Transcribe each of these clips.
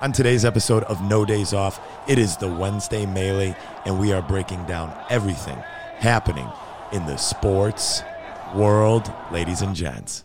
On today's episode of No Days Off, it is the Wednesday Melee, and we are breaking down everything happening in the sports world, ladies and gents.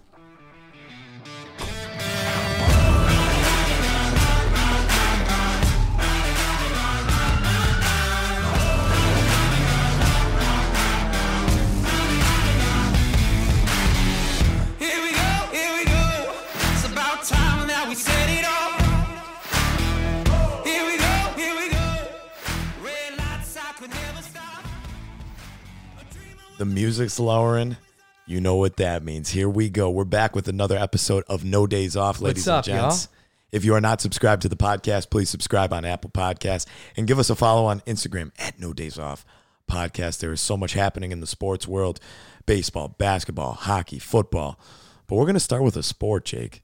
Lowering. You know what that means. Here we go. We're back with another episode of No Days Off, ladies up, and gents. If you are not subscribed to the podcast, please subscribe on Apple Podcasts and give us a follow on Instagram at No Days Off Podcast. There is so much happening in the sports world baseball, basketball, hockey, football. But we're going to start with a sport, Jake.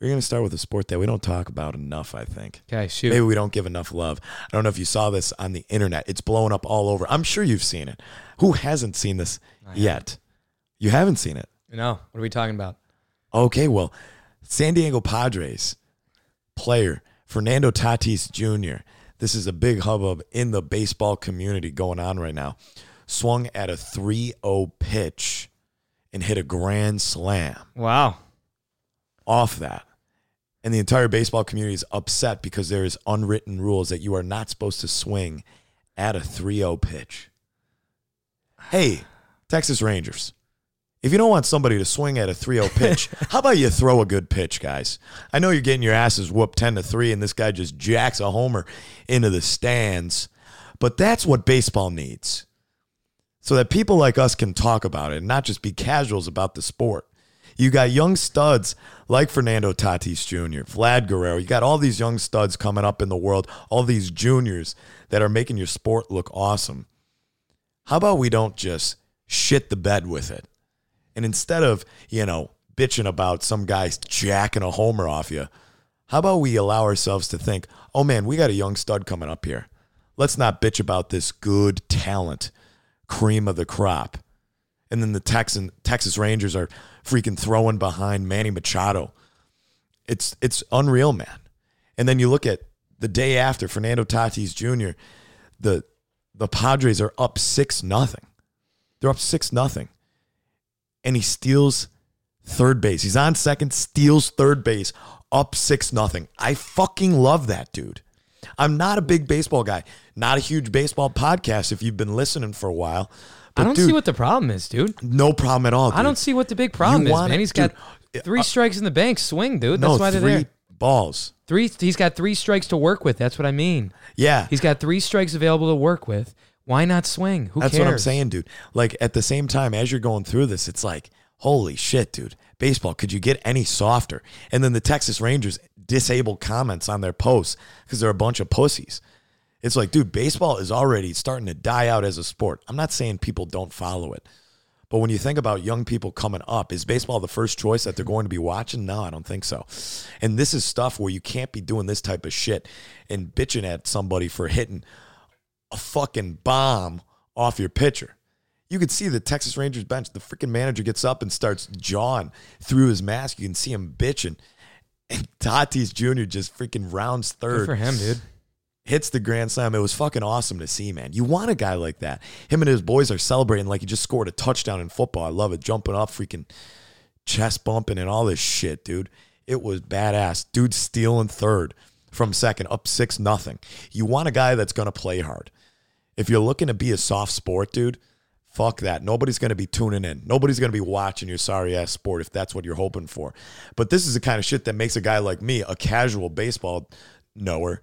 We're going to start with a sport that we don't talk about enough, I think. Okay, shoot. Maybe we don't give enough love. I don't know if you saw this on the internet. It's blowing up all over. I'm sure you've seen it. Who hasn't seen this yet? You haven't seen it. No, what are we talking about? Okay, well, San Diego Padres player Fernando Tatis Jr. This is a big hubbub in the baseball community going on right now. Swung at a 3-0 pitch and hit a grand slam Wow. off that. And the entire baseball community is upset because there is unwritten rules that you are not supposed to swing at a 3-0 pitch. Hey, Texas Rangers. If you don't want somebody to swing at a 3-0 pitch, how about you throw a good pitch, guys? I know you're getting your asses whooped 10 to 3 and this guy just jacks a homer into the stands, but that's what baseball needs. So that people like us can talk about it and not just be casuals about the sport. You got young studs like Fernando Tatis Jr., Vlad Guerrero. You got all these young studs coming up in the world, all these juniors that are making your sport look awesome. How about we don't just shit the bed with it? And instead of, you know, bitching about some guys jacking a homer off you, how about we allow ourselves to think, oh man, we got a young stud coming up here. Let's not bitch about this good talent, cream of the crop. And then the Texan Texas Rangers are freaking throwing behind Manny Machado. It's it's unreal, man. And then you look at the day after Fernando Tatis Jr., the the Padres are up six nothing. They're up six nothing. And he steals third base. He's on second, steals third base, up six nothing. I fucking love that dude. I'm not a big baseball guy, not a huge baseball podcast if you've been listening for a while. But I don't dude, see what the problem is, dude. no problem at all. I don't see what the big problem is, want man. He's got dude, three uh, strikes in the bank. Swing, dude. no That's why they're three there. balls. Three. He's got three strikes to work with. That's what I mean. Yeah, He's got three strikes available to work with. Why not swing? Who That's cares? what I'm saying, dude. Like at the same time, as you're going through this, it's like, holy shit, dude. Baseball, could you get any softer? And then the Texas Rangers disable comments on their posts because they're a bunch of pussies. It's like, dude, baseball is already starting to die out as a sport. I'm not saying people don't follow it. But when you think about young people coming up, is baseball the first choice that they're going to be watching? No, I don't think so. And this is stuff where you can't be doing this type of shit and bitching at somebody for hitting a fucking bomb off your pitcher. You could see the Texas Rangers bench. The freaking manager gets up and starts jawing through his mask. You can see him bitching. And Tatis Jr. just freaking rounds Good third for him, dude. Hits the grand slam. It was fucking awesome to see, man. You want a guy like that. Him and his boys are celebrating like he just scored a touchdown in football. I love it. Jumping up, freaking chest bumping and all this shit, dude. It was badass. Dude stealing third from second, up six nothing. You want a guy that's gonna play hard. If you're looking to be a soft sport, dude, fuck that. Nobody's gonna be tuning in. Nobody's gonna be watching your sorry ass sport if that's what you're hoping for. But this is the kind of shit that makes a guy like me, a casual baseball knower,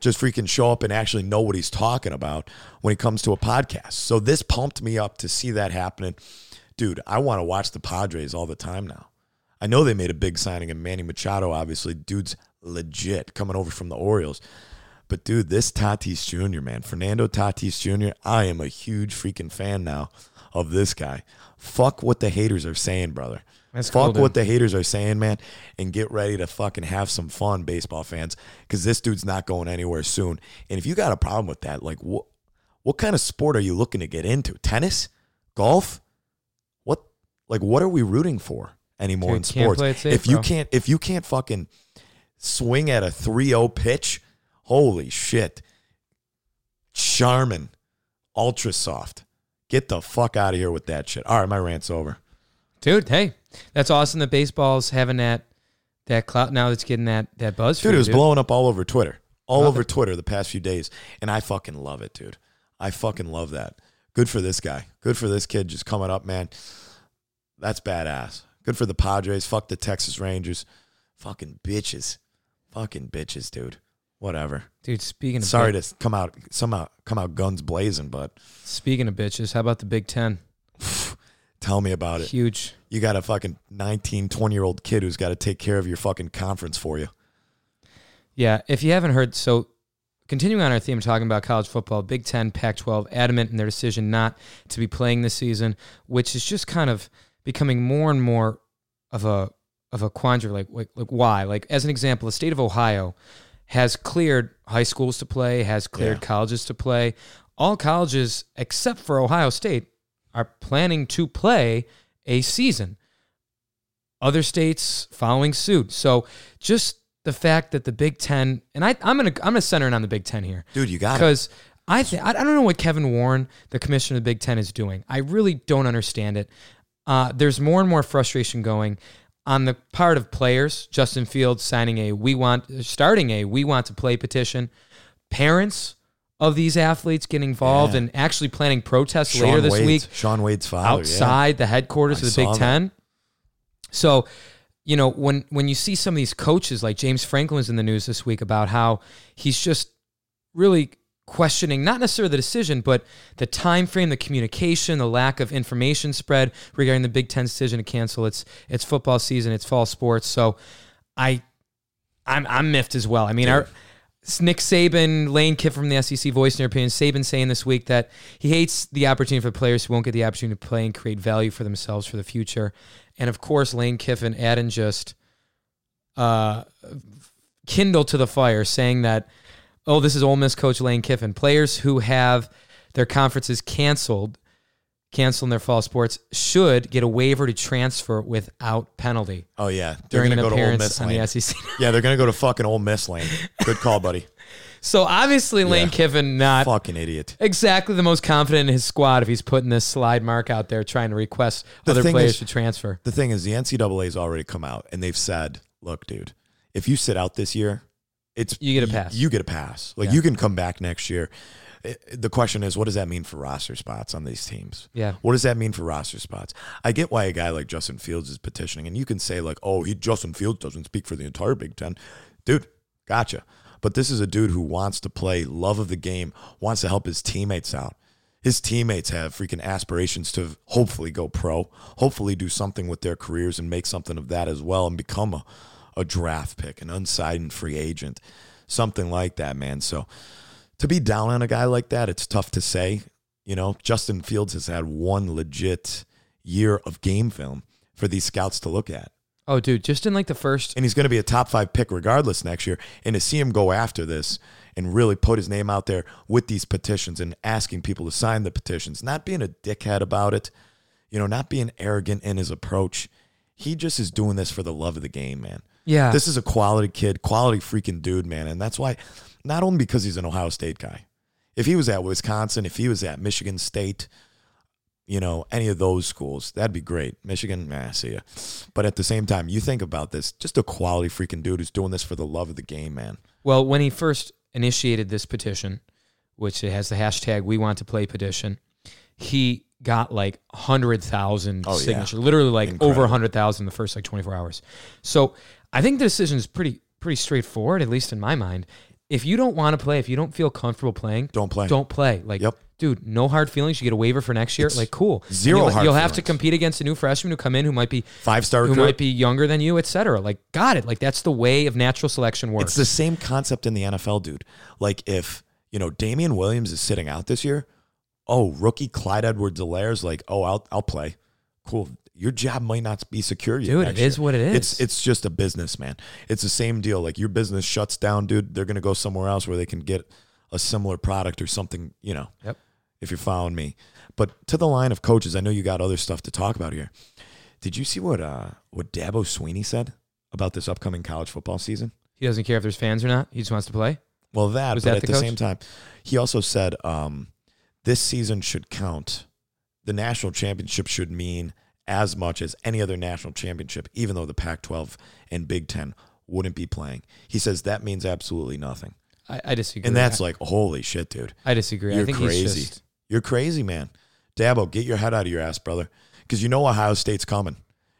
just freaking show up and actually know what he's talking about when it comes to a podcast. So this pumped me up to see that happening. Dude, I want to watch the Padres all the time now. I know they made a big signing in Manny Machado, obviously. Dude's legit coming over from the Orioles. But dude, this Tatis Jr., man, Fernando Tatis Jr., I am a huge freaking fan now of this guy. Fuck what the haters are saying, brother. That's Fuck cool, what the haters are saying, man, and get ready to fucking have some fun, baseball fans, because this dude's not going anywhere soon. And if you got a problem with that, like what what kind of sport are you looking to get into? Tennis? Golf? What like what are we rooting for anymore Dude, in sports? safe, if you bro. can't if you can't fucking swing at a 3-0 pitch. Holy shit. Charmin, ultra soft. Get the fuck out of here with that shit. All right, my rant's over. Dude, hey, that's awesome that baseball's having that that clout now that's getting that that buzz. for Dude, you, it was blowing up all over Twitter. All Love over Twitter the past few days. And I fucking love it, dude. I fucking love that. Good for this guy. Good for this kid just coming up, man. That's badass. Good for the Padres. Fuck the Texas Rangers. Fucking bitches. Fucking bitches, dude. Whatever. Dude, speaking of Sorry bit- to come out somehow come out guns blazing, but speaking of bitches, how about the Big Ten? tell me about it. Huge. You got a fucking 19, 20 year old kid who's got to take care of your fucking conference for you. Yeah, if you haven't heard, so continuing on our theme, talking about college football, Big Ten, Pac 12, adamant in their decision not to be playing this season, which is just kind of becoming more and more of a of a quandary. Like, like, like why? Like, as an example, the state of Ohio has cleared high schools to play, has cleared Yeah. colleges to play. All colleges, except for Ohio State, are planning to play a season. Other states following suit. So just the fact that the Big Ten, and I, I'm gonna I'm gonna center in on the Big Ten here Dude, you got it. because I th- I I don't know what Kevin Warren, the commissioner of the Big Ten, is doing. I really don't understand it. Uh, there's more and more frustration going on the part of players. Justin Fields signing a we want starting a we want to play petition. Parents of these athletes getting involved Yeah. and actually planning protests Shaun later this Wade's- week Shaun Wade's father. yeah. outside the headquarters I of the Big that. Ten. So, you know, when when you see some of these coaches like James Franklin's in the news this week about how he's just really questioning not necessarily the decision, but the time frame, the communication, the lack of information spread regarding the Big Ten's decision to cancel its its football season, its fall sports. So, I I'm I'm miffed as well. I mean, our Nick Saban, Lane Kiffin from the SEC voice in their opinion. Saban saying this week that he hates the opportunity for players who won't get the opportunity to play and create value for themselves for the future. And of course, Lane Kiffin adding just uh, kindle to the fire, saying that, oh, this is Ole Miss coach Lane Kiffin. Players who have their conferences canceled, canceling their fall sports, should get a waiver to transfer without penalty Oh yeah, they're during gonna an go to Ole appearance Miss on lane. the SEC. Yeah, they're gonna go to fucking Ole Miss lane. Good call, buddy. So obviously, Lane Yeah. Kiffin not fucking idiot. exactly the most confident in his squad if he's putting this slide mark out there trying to request The other players is- to transfer. The thing is, the NCAA's already come out and they've said, "Look, dude, if you sit out this year, it's You get a pass. You, get a pass. Like Yeah. you can come back next year." It- the question is, what does that mean for roster spots on these teams? Yeah. What does that mean for roster spots? I get why a guy like Justin Fields is petitioning, and you can say like, "Oh, he Justin Fields doesn't speak for the entire Big Ten, dude." Gotcha. But this is a dude who wants to play, love of the game, wants to help his teammates out. His teammates have freaking aspirations to hopefully go pro, hopefully do something with their careers and make something of that as well, and become a, a draft pick, an unsigned free agent, something like that, man. So to be down on a guy like that, it's tough to say. You know, Justin Fields has had one legit year of game film for these scouts to look at. Oh, dude, just in like the first. And he's going to be a top five pick regardless next year. And to see him go after this and really put his name out there with these petitions and asking people to sign the petitions, not being a dickhead about it, you know, not being arrogant in his approach. He just is doing this for the love of the game, man. Yeah. This is a quality kid, quality freaking dude, man. And that's why, not only because he's an Ohio State guy, if he was at Wisconsin, if he was at Michigan State, you know, any of those schools, that'd be great. Michigan, nah, see ya. But at the same time, you think about this, just a quality freaking dude who's doing this for the love of the game, man. Well, when he first initiated this petition, which it has the hashtag We Want to Play petition, he got like hundred thousand Oh, yeah. signatures, literally like Incredible. over hundred thousand in the first like twenty four hours. So I think the decision is pretty pretty straightforward, at least in my mind. If you don't want to play, if you don't feel comfortable playing, Don't play. Don't play. Like, Yep. dude, no hard feelings. You get a waiver for next year. It's like, cool. And zero You'll, hard you'll have to compete against a new freshman who come in who might be Five star who might be younger than you, et cetera. Like, got it. Like, that's the way of natural selection works. It's the same concept in the NFL, dude. Like if, you know, Damien Williams is sitting out this year, oh, rookie Clyde Edwards-Helaire's like, oh, I'll I'll play. Cool. Your job might not be secure yet. Dude, it is year. what it is. It's it's just a business, man. It's the same deal. Like your business shuts down, dude. They're gonna go somewhere else where they can get a similar product or something, you know. Yep. If you're following me. But to the line of coaches, I know you got other stuff to talk about here. Did you see what uh what Dabo Swinney said about this upcoming college football season? He doesn't care if there's fans or not. He just wants to play. Well, that, Was but that at the the, same time, he also said um, this season should count. The national championship should mean as much as any other national championship, even though the Pac 12 and Big Ten wouldn't be playing. He says that means absolutely nothing. I, I disagree. And that's like, holy shit, dude. I disagree. You're think crazy. he's just You're crazy, man. Dabo, get your head out of your ass, brother. Because you know Ohio State's coming.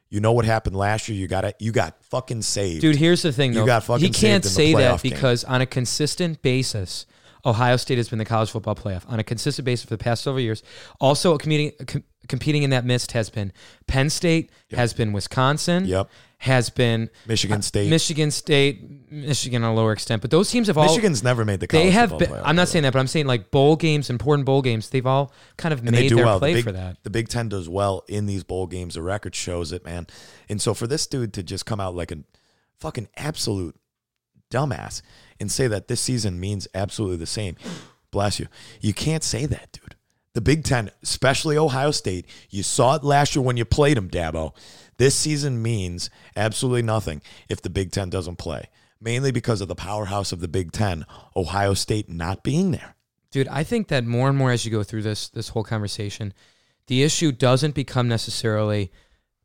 You know what happened last year. You got it. You got fucking saved. Dude, here's the thing, You got fucking he can't saved in say that playoff game. because on a consistent basis, Ohio State has been the college football playoff on a consistent basis for the past several years. Also, competing com- competing in that mist has been Penn State, has been Wisconsin, Yep. has been Michigan uh, State. Michigan State, Michigan on a lower extent, but those teams have all Michigan's never made the college they have. football Been, playoff, I'm not saying that, but I'm saying like bowl games, important bowl games. They've all kind of made do their well. play the Big, for that. The Big Ten does well in these bowl games. The record shows it, man. And so for this dude to just come out like a fucking absolute dumbass and say that this season means absolutely the same, bless you. You can't say that, dude. The Big Ten, especially Ohio State, you saw it last year when you played them, Dabo. This season means absolutely nothing if the Big Ten doesn't play, mainly because of the powerhouse of the Big Ten, Ohio State not being there. Dude, I think that more and more as you go through this this whole conversation, the issue doesn't become necessarily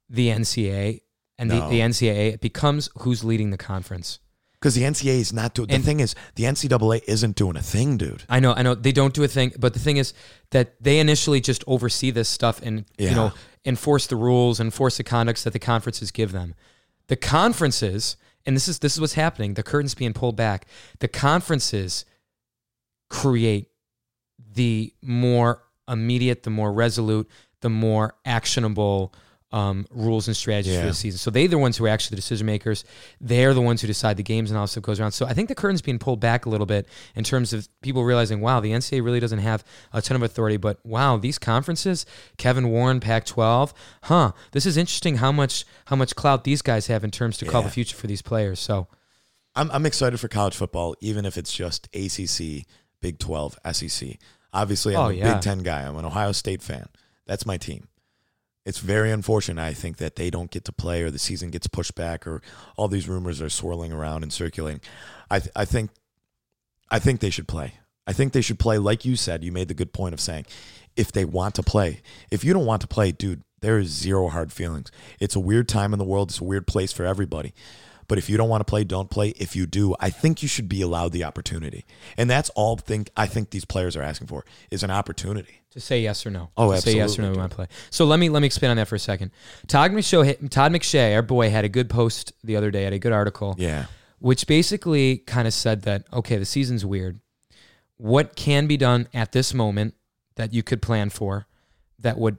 the NCAA and No. the, the NCAA. It becomes who's leading the conference. Because the NCAA is not doing. The thing is, the NCAA isn't doing a thing, dude. I know, I know they don't do a thing, but the thing is that they initially just oversee this stuff and you know enforce the rules, enforce the conducts that the conferences give them. The conferences, and this is this is what's happening. The curtains being pulled back. The conferences create the more immediate, the more resolute, the more actionable um, rules and strategies for the season. So they're the ones who are actually the decision makers. They're the ones who decide the games and all stuff goes around. So I think the curtain's being pulled back a little bit in terms of people realizing, wow, the NCAA really doesn't have a ton of authority, but wow, these conferences, Kevin Warren, Pac-12, huh? This is interesting how much how much clout these guys have in terms to call the future for these players. So I'm I'm excited for college football, even if it's just ACC, Big 12, SEC. Obviously, I'm Oh, a yeah. Big Ten guy. I'm an Ohio State fan. That's my team. It's very unfortunate, I think, that they don't get to play or the season gets pushed back or all these rumors are swirling around and circulating. I th- I think I think they should play. I think they should play like you said. You made the good point of saying if they want to play. If you don't want to play, dude, there is zero hard feelings. It's a weird time in the world. It's a weird place for everybody. But if you don't want to play, don't play. If you do, I think you should be allowed the opportunity. And that's all think I think these players are asking for is an opportunity. to say yes or no. Oh, To Say yes or no. absolutely, We want to play. So let me let me expand on that for a second. Todd McShay, Todd McShay, our boy, had a good post the other day. Had a good article. Yeah. which basically kind of said that okay, the season's weird. What can be done at this moment that you could plan for that would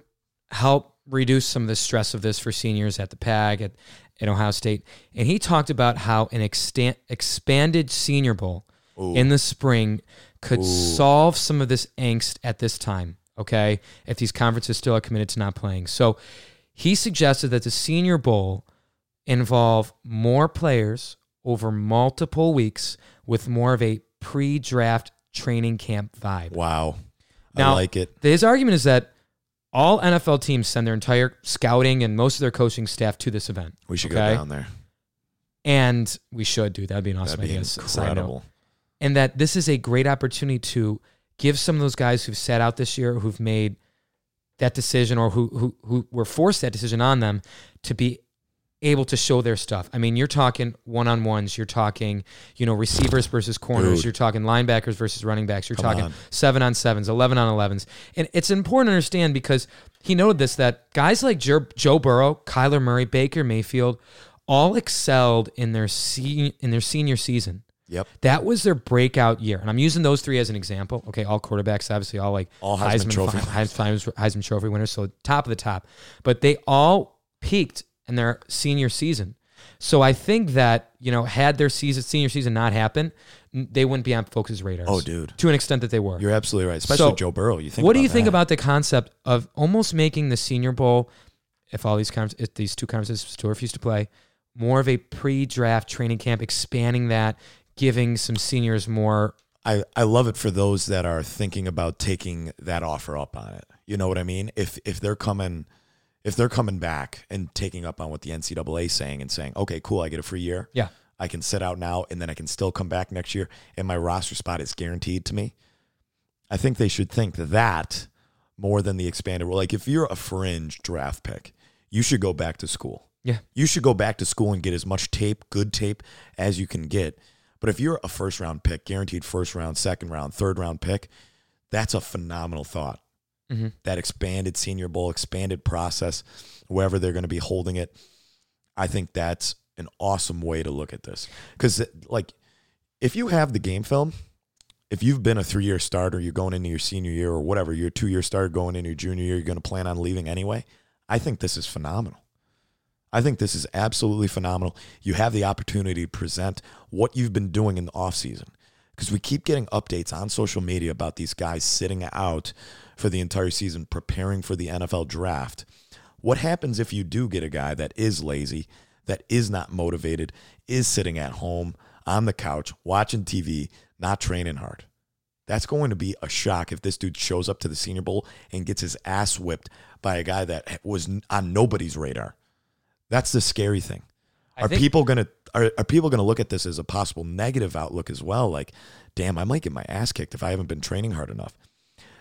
help reduce some of the stress of this for seniors at the PAG at, at Ohio State? And he talked about how an extant, expanded Senior Bowl in the spring could solve some of this angst at this time. Okay, if these conferences still are committed to not playing, so he suggested that the Senior Bowl involve more players over multiple weeks with more of a pre-draft training camp vibe. Wow. Now- I like it. His argument is that all NFL teams send their entire scouting and most of their coaching staff to this event. We should okay? go down there. And we should do that'd be an awesome That'd be idea. s- side note. incredible. and that this is a great opportunity to give some of those guys who've sat out this year, who've made that decision, or who who who were forced that decision on them, to be able to show their stuff. I mean, you're talking one on ones, you're talking you know receivers versus corners, Dude. you're talking linebackers versus running backs, you're Come talking on. seven on sevens, eleven on elevens, and it's important to understand because he noted this that guys like Joe, Joe Burrow, Kyler Murray, Baker Mayfield, all excelled in their se- in their senior season. Yep. That was their breakout year, and I'm using those three as an example. Okay, all quarterbacks, obviously, all like All Heisman Trophy fi- Heisman, Heisman Trophy winners, so top of the top. But they all peaked in their senior season. So I think that you know, had their season senior season not happened, they wouldn't be on folks' radars. Oh, dude. to an extent that they were. You're absolutely right. Especially So, Joe Burrow. You think what do you about think about the concept of almost making the Senior Bowl, if all these conference, if these two conferences still refuse to play, more of a pre-draft training camp, expanding that, giving some seniors more. I, I love it for those that are thinking about taking that offer up on it. You know what I mean? If if they're coming if they're coming back and taking up on what the NCAA is saying and saying, okay, cool, I get a free year. Yeah. I can sit out now and then I can still come back next year and my roster spot is guaranteed to me. I think they should think that more than the expanded rule. Like if you're a fringe draft pick, you should go back to school. Yeah. You should go back to school and get as much tape, good tape, as you can get. But if you're a first round pick, guaranteed first round, second round, third round pick, that's a phenomenal thought. Mhm. That expanded senior bowl, expanded process, wherever they're going to be holding it. I think that's an awesome way to look at this. Because, like, if you have the game film, if you've been a three year starter, you're going into your senior year or whatever, you're a two year starter going into your junior year, you're going to plan on leaving anyway. I think this is phenomenal. I think this is absolutely phenomenal. You have the opportunity to present what you've been doing in the offseason because we keep getting updates on social media about these guys sitting out for the entire season preparing for the NFL draft. What happens if you do get a guy that is lazy, that is not motivated, is sitting at home on the couch watching TV, not training hard? That's going to be a shock if this dude shows up to the Senior Bowl and gets his ass whipped by a guy that was on nobody's radar. That's the scary thing. I Are think- people gonna are, are people gonna look at this as a possible negative outlook as well? Like, damn, I might get my ass kicked if I haven't been training hard enough.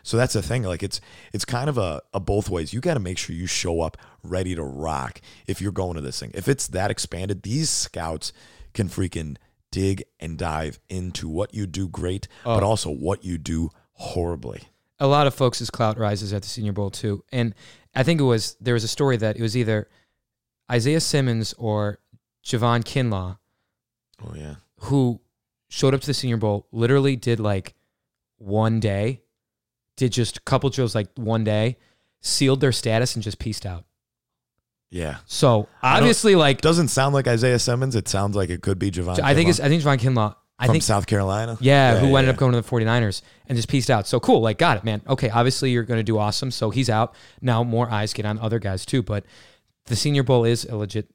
So that's the thing. Like it's it's kind of a, a both ways. You got to make sure you show up ready to rock if you're going to this thing. If it's that expanded, these scouts can freaking dig and dive into what you do great, but Oh. also what you do horribly. a lot of folks' clout rises at the Senior Bowl too, and I think it was there was a story that it was either Isaiah Simmons or Javon Kinlaw Oh yeah. who showed up to the Senior Bowl, literally did like one day, did just a couple drills like one day, sealed their status and just pieced out. Yeah. So I don't- obviously, like Doesn't sound like Isaiah Simmons. It sounds like it could be Javon. I think Kinlaw it's I think Javon Kinlaw. I from think South Carolina. Yeah, who ended up going to the 49ers and just pieced out. So cool. Like, got it, man. Okay, obviously you're going to do awesome. So he's out. Now more eyes get on other guys too. But the Senior Bowl is a legit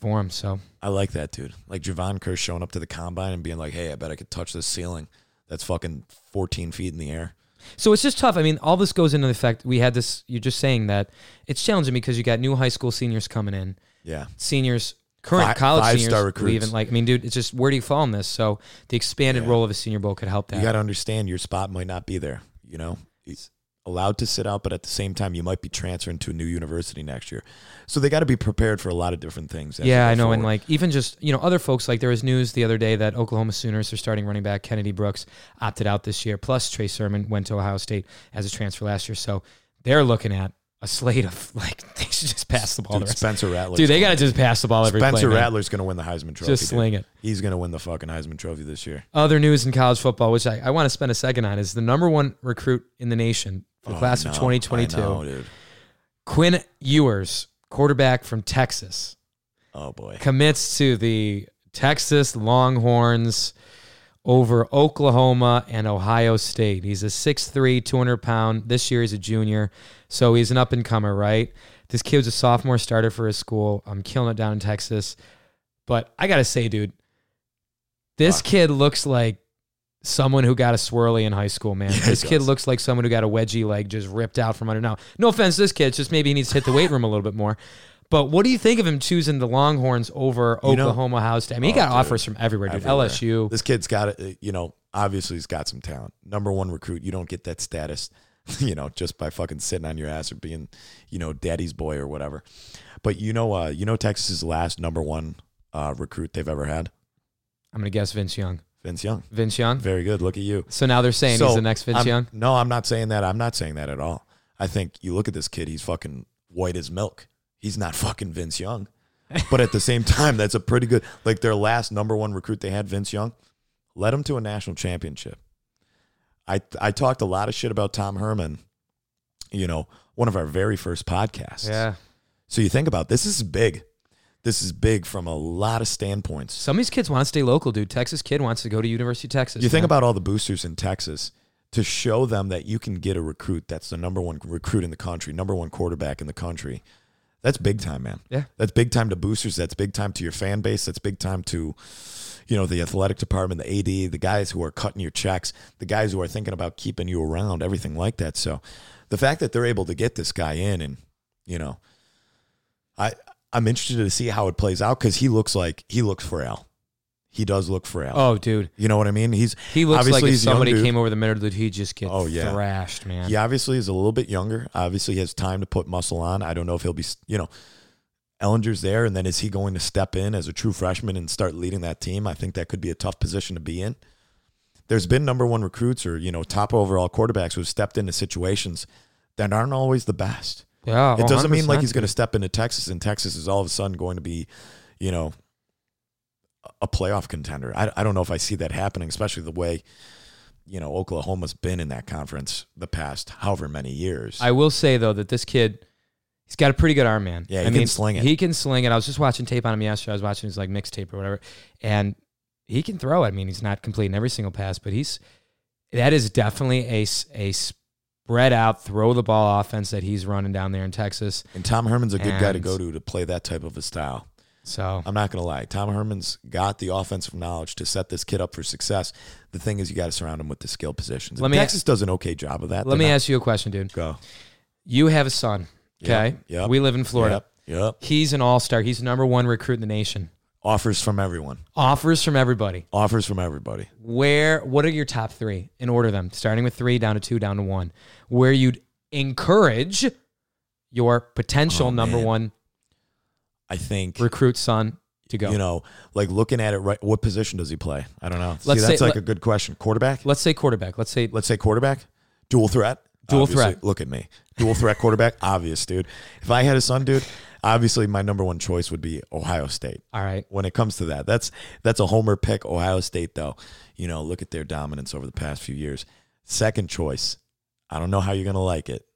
for him. So I like that, dude. Like Javon Curse showing up to the combine and being like, "Hey, I bet I could touch this ceiling. That's fucking 14 feet in the air." So it's just tough. I mean, all this goes into the fact we had this. You're just saying that it's challenging because you got new high school seniors coming in, Yeah, seniors, current Fi- college five-star seniors leaving. Like, I mean, dude, it's just where do you fall in this? So the expanded Yeah. role of a Senior Bowl could help that. you got to understand your spot might not be there. You know, It's allowed to sit out, but at the same time, you might be transferring to a new university next year. So they got to be prepared for a lot of different things. Yeah, I know, and like even just you know other folks like there was news the other day that Oklahoma Sooners are starting running back Kennedy Brooks opted out this year. Plus Trey Sermon went to Ohio State as a transfer last year, so they're looking at a slate of like they should just pass the ball. Dude. Spencer Rattler. Dude, they gotta just pass the ball every Spencer play. Rattler's going to win the Heisman Trophy. Just dude. sling it. He's going to win the fucking Heisman Trophy this year. Other news in college football, which I, I want to spend a second on, is the number one recruit in the nation for the Oh, class I of 2022, I know, dude. Quinn Ewers, quarterback from Texas. Oh boy. commits to the Texas Longhorns over Oklahoma and Ohio State. He's a 6'3, 200 pound. This year he's a junior. So he's an up and comer, right? This kid's a sophomore starter for his school. I'm killing it down in Texas. But I got to say, dude, this Fuck. kid looks like someone who got a swirly in high school, man. Yeah, this kid does. looks like someone who got a wedgie leg just ripped out from under. Now, no offense to this kid, it's just maybe he needs to hit the weight room a little bit more. But what do you think of him choosing the Longhorns over You Oklahoma Ohio State? I mean, he Oh, got dude. offers from everywhere, dude. Everywhere. LSU. This kid's got it. You know, obviously he's got some talent. Number one recruit. You don't get that status, you know, just by fucking sitting on your ass or being, you know, daddy's boy or whatever. But you know, uh, you know, Texas's last number one uh, recruit they've ever had, I'm gonna guess Vince Young. Vince Young. Vince Young. Very good. Look at you. So now they're saying he's the next Vince I'm- Young. No, I'm not saying that. I'm not saying that at all. I think you look at this kid. He's fucking white as milk. He's not fucking Vince Young. But at the same time, that's a pretty good. Like their last number one recruit they had, Vince Young, led them to a national championship. I I talked a lot of shit about Tom Herman. You know, one of our very first podcasts. Yeah. So you think about this, this is big. This is big from a lot of standpoints. Some of these kids want to stay local, dude. Texas kid wants to go to University of Texas. You think about all the boosters in Texas to show them that you can get a recruit that's the number one recruit in the country, number one quarterback in the country. That's big time, man. Yeah. That's big time to boosters. That's big time to your fan base. That's big time to, you know, the athletic department, the AD, the guys who are cutting your checks, the guys who are thinking about keeping you around, everything like that. So the fact that they're able to get this guy in and, you know, I I'm interested to see how it plays out because he looks like he looks frail. he does look frail. Oh, dude, You know what I mean? He's he looks obviously like if he's a young somebody came over the middle, that he'd just get Oh, yeah. thrashed, man. He obviously is a little bit younger. Obviously, he has time to put muscle on. I don't know if he'll be, you know, Ehlinger's there, and then is he going to step in as a true freshman and start leading that team? I think that could be a tough position to be in. There's been number one recruits or you know top overall quarterbacks who have stepped into situations that aren't always the best. Yeah, It doesn't mean like he's going to step into Texas and Texas is all of a sudden going to be, you know, a playoff contender. I, I don't know if I see that happening, especially the way, you know, Oklahoma's been in that conference the past however many years. I will say though that this kid, he's got a pretty good arm, man. Yeah, I he can mean, sling it. He can sling it. I was just watching tape on him yesterday. I was watching his like mixtape or whatever, and he can throw it. I mean, he's not completing every single pass, but he's that is definitely a a spread out throw the ball offense that he's running down there in Texas. and Tom Herman's a good guy to go to to play that type of a style. So I'm not going to lie. Tom Herman's got the offensive knowledge to set this kid up for success. The thing is, you got to surround him with the skill positions. Let And me- Texas does an okay job of that. let me not- ask you a question, dude. Go. You have a son, okay? Yep, yep. We live in Florida. Yep. Yep. He's an all star. He's the number one recruit in the nation. Offers from everyone. Offers from everybody. Offers from everybody. where what are your top three and order them starting with three down to two down to one where you'd encourage your potential Oh, number man. one I think recruit son to go you know, like looking at it right what position does he play? I don't know. See, Let's that's say- like let- a good question. Quarterback? let's say quarterback let's say Let's say quarterback? Dual threat? Dual Obviously, threat. Look at me. Dual threat quarterback? Obvious, dude. If I had a son, dude, obviously my number one choice would be Ohio State. all right when it comes to that. That's that's a homer pick. Ohio State, though, you know, look at their dominance over the past few years. Second choice, I don't know how you're gonna like it.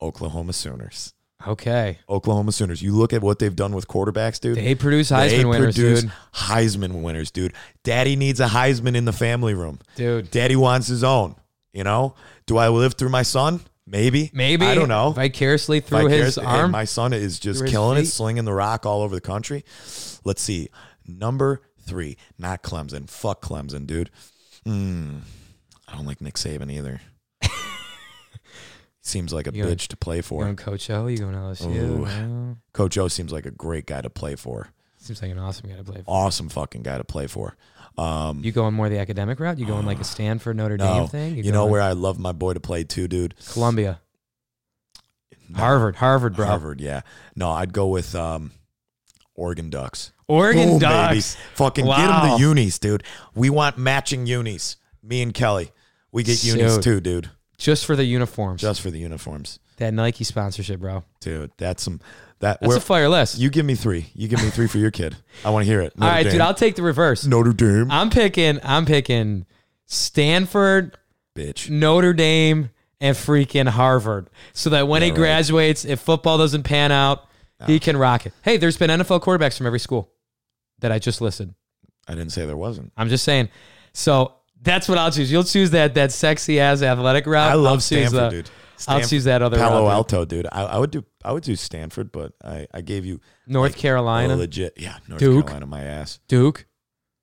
Oklahoma Sooners. okay Oklahoma Sooners. You look at what they've done with quarterbacks, dude. they produce heisman They winners produce dude Heisman winners, dude. Daddy needs a Heisman in the family room. dude Daddy wants his own. You know, do I live through my son? Maybe. maybe I don't know. vicariously through his hey, arm my son is just Through his killing it, feet. slinging the rock all over the country. Let's see. Number three, not Clemson. Fuck Clemson, dude. Hmm. I don't like Nick Saban either. seems like a You going- bitch to play you for. going coach o you going lsu Ooh. No. Coach O seems like a great guy to play for. seems like an awesome guy to play for Awesome fucking guy to play for. Um, you going more the academic route you going like a stanford notre no, dame thing you know where I love my boy to play too, dude. columbia harvard harvard bro Harvard, yeah. No, I'd go with um, Oregon Ducks. oregon Boom, ducks Baby. Fucking Wow. get them the unis, dude. We want matching unis. Me and Kelly. We get unis too, dude. just for the uniforms Just for the uniforms. that nike sponsorship bro Dude, that's some that That's where, a fire list. you give me three. You give me three for your kid. I want to hear it. All Notre right, dude, I'll take the reverse. Notre Dame. I'm picking. I'm picking Stanford, Bitch. Notre Dame, and freaking Harvard. So that when Yeah, he right. graduates, if football doesn't pan out, he can rock it. Hey, there's been NFL quarterbacks from every school that I just listed. I didn't say there wasn't. I'm just saying. So that's what I'll choose. You'll choose that that sexy ass athletic route. I love Stanford, the- dude. I'll Stanford- choose that other Palo route. Alto, dude. I, I would do I would do Stanford, but I, I gave you North like, Carolina, legit yeah, North Duke. Carolina my ass. Duke.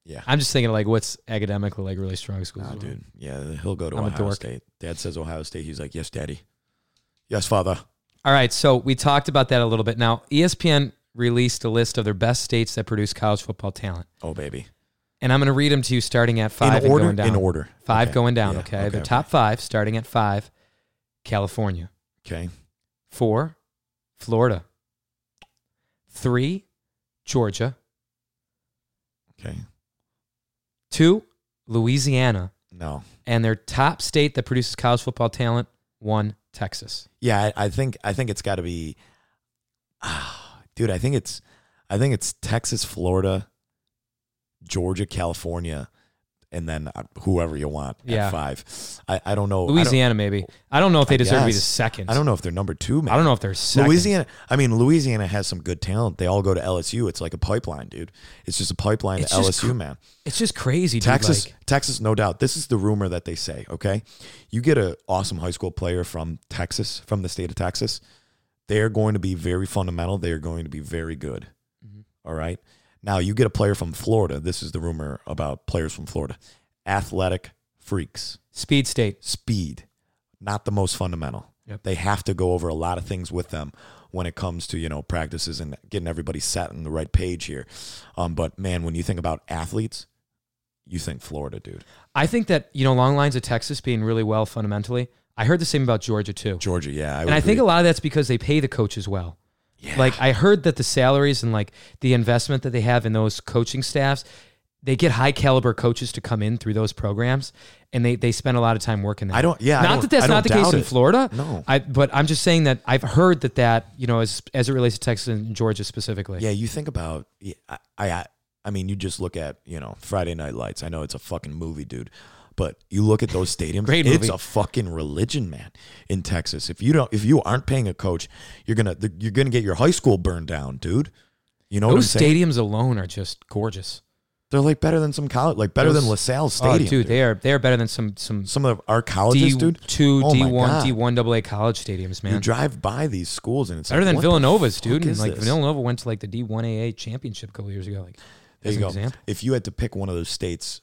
Yeah. I'm just thinking like what's academically like really strong schools. Nah, well. dude. Yeah, he'll go to I'm Ohio. State. Dad says Ohio State. He's like, yes, daddy. Yes, father. All right, so we talked about that a little bit. Now, ESPN released a list of their best states that produce college football talent, Oh, baby. and I'm going to read them to you starting at five in order. and going down. In order. Five Okay. going down. Yeah, Okay, okay, okay. top five starting at five: California, Okay. four, Florida, three, Georgia, Okay. two, Louisiana, No. and their top state that produces college football talent, one, Texas. Yeah, I, I think I think it's got to be, ah, dude. I think it's, I think it's Texas, Florida, Georgia, California, and then uh, whoever you want Yeah. at five. I, I don't know. I don't- Louisiana, maybe. I don't know if they I deserve to be the second. I don't know if they're number two, man. I don't know if they're second. Louisiana. I mean, Louisiana has some good talent. They all go to LSU. It's like a pipeline, dude. It's just a pipeline It's to LSU, cr- man. It's just crazy. Dude. Texas, like- Texas, no doubt. This is the rumor that they say. Okay, you get an awesome high school player from Texas, from the state of Texas. They are going to be very fundamental. They are going to be very good. Mm-hmm. All right. Now you get a player from Florida. This is the rumor about players from Florida. Athletic freaks, Speed State. speed, not the most fundamental. Yep. They have to go over a lot of things with them when it comes to you know practices and getting everybody set on the right page here. Um, but man, when you think about athletes, you think Florida, dude. I think that you know, long lines of Texas being really well fundamentally. I heard the same about Georgia too, Georgia, yeah. I and I think a lot of that's because they pay the coaches well. Like I heard that the salaries and like the investment that they have in those coaching staffs, they get high caliber coaches to come in through those programs, and they they spend a lot of time working there. I don't- yeah, not don't- that that's not the case doubt in. Florida. No. I but I'm just saying that I've heard that that you know as as it relates to Texas and Georgia specifically. Yeah, you think about yeah, I, I I mean, you just look at you know Friday Night Lights. I know it's a fucking movie, dude, but you look at those stadiums. Great It's a fucking religion, man. In Texas, if you don't, if you aren't paying a coach, you're gonna you're gonna get your high school burned down, dude. You know what I'm Those stadiums alone are just gorgeous. They're like better than some college, like better Those- than LaSalle Oh, Stadium, dude, they are they are better than some some Some of our colleges, D dude. two Oh D one D one AA college stadiums, man. You drive by these schools and it's Better like, than Villanova's, dude. And like this? Villanova went to like the D one AA championship a couple years ago. Like There you an go. example. If you had to pick one of those states,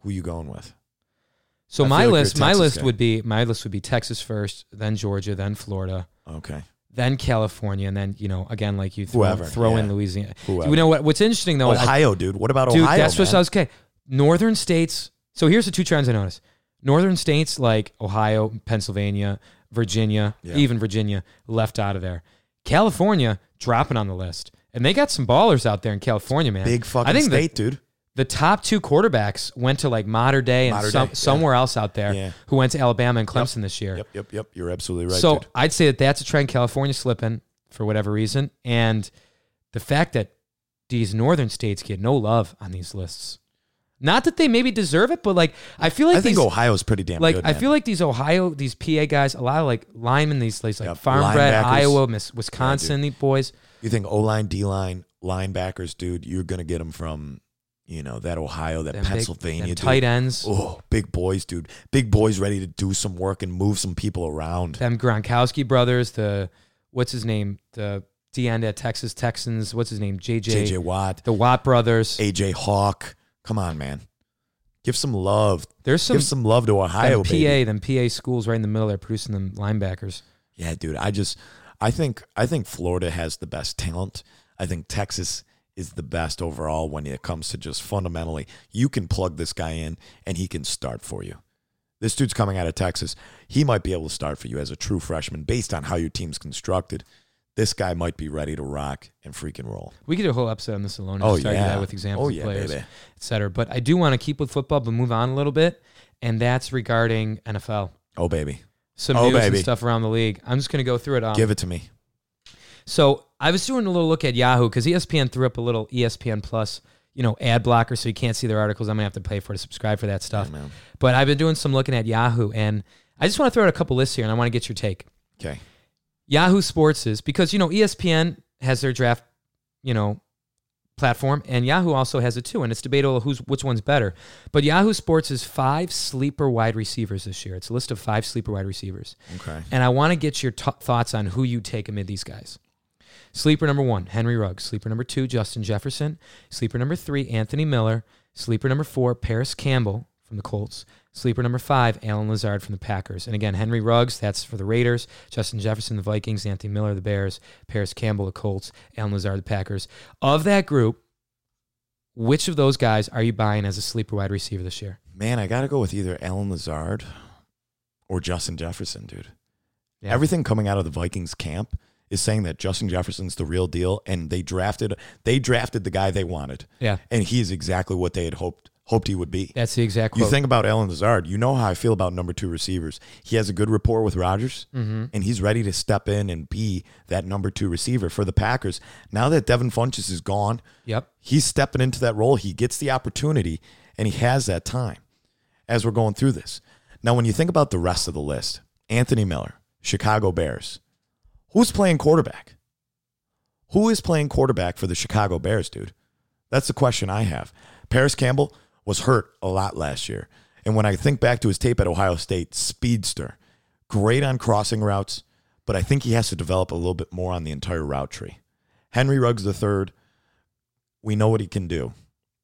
who you going with? So I my like list, my list guy. would be my list would be Texas first, then Georgia, then Florida, Okay, then California, and then you know again like you throw, Whoever, throw in yeah. Louisiana. Whoever. You know what? What's interesting though, Ohio, dude. What about dude, Ohio? that's what? I was okay. Northern states. So here's the two trends I noticed. Northern states like Ohio, Pennsylvania, Virginia, Yeah. even Virginia left out of there. California dropping on the list. And they got some ballers out there in California, man. Big fucking I think the- state, dude. The top two quarterbacks went to like Mater Dei and some, Dei, yeah. somewhere else out there Yeah. who went to Alabama and Clemson this year. Yep, yep, yep. You're absolutely right. so dude. I'd say that that's a trend California slipping for whatever reason. And the fact that these northern states get no love on these lists. Not that they maybe deserve it, but like I feel like I think these Ohio's pretty damn like good. I feel like these Ohio, these PA guys, a lot of like linemen, these places like Yep, farm bred. Iowa, Miss, Wisconsin, these boys. you think O line, D line, linebackers, dude. You're gonna get them from, you know, that Ohio, that them big- Pennsylvania, dude. tight ends, Oh, big boys, dude. Big boys ready to do some work and move some people around. them Gronkowski brothers, the what's his name, the D end at Texas Texans, what's his name, JJ, JJ Watt, the Watt brothers. AJ Hawk. Come on, man. Give some love. There's some Give some love to Ohio, them PA, baby. them PA schools right in the middle. They're producing them linebackers. Yeah, dude. I just I think I think Florida has the best talent. I think Texas is the best overall when it comes to just fundamentally. You can plug this guy in and he can start for you. This dude's coming out of Texas. He might be able to start for you as a true freshman based on how your team's constructed. This guy might be ready to rock and freaking roll. We could do a whole episode on this alone. Oh, yeah. with examples Oh, of yeah, players, baby. et cetera. But I do want to keep with football, but move on a little bit, and that's regarding NFL. Oh baby. Some Oh, news baby. and stuff around the league. I'm just going to go through it. Um, Give it to me. So I was doing a little look at Yahoo because ESPN threw up a little ESPN Plus, you know, ad blocker, so you can't see their articles. I'm gonna have to pay for to subscribe for that stuff. Yeah, but I've been doing some looking at Yahoo, and I just want to throw out a couple lists here, and I want to get your take. Okay. Yahoo Sports is because you know ESPN has their draft, you know, platform, and Yahoo also has it too, and it's debatable who's which one's better. But Yahoo Sports is five sleeper wide receivers this year. It's a list of five sleeper wide receivers. Okay. And I want to get your t- thoughts on who you take amid these guys. Sleeper number one, Henry Ruggs. Sleeper number two, Justin Jefferson. Sleeper number three, Anthony Miller. Sleeper number four, Parris Campbell from the Colts. Sleeper number five, Allen Lazard from the Packers. And again, Henry Ruggs, that's for the Raiders. Justin Jefferson, the Vikings. Anthony Miller, the Bears. Parris Campbell, the Colts. Allen Lazard, the Packers. Of that group, which of those guys are you buying as a sleeper wide receiver this year? Man, I gotta go with either Allen Lazard or Justin Jefferson, dude. Yeah. Everything coming out of the Vikings camp is saying that Justin Jefferson's the real deal, and they drafted they drafted the guy they wanted, Yeah, and he is exactly what they had hoped hoped he would be. that's the exact quote. You think about Allen Lazard, you know how I feel about number two receivers. He has a good rapport with Rodgers, Mm-hmm. and he's ready to step in and be that number two receiver for the Packers. Now that Devin Funchess is gone, Yep. he's stepping into that role. He gets the opportunity, and he has that time as we're going through this. Now, when you think about the rest of the list, Anthony Miller, Chicago Bears, who's playing quarterback? Who is playing quarterback for the Chicago Bears, dude? That's the question I have. Parris Campbell was hurt a lot last year. And when I think back to his tape at Ohio State, speedster, great on crossing routes, but I think he has to develop a little bit more on the entire route tree. Henry Ruggs III, we know what he can do.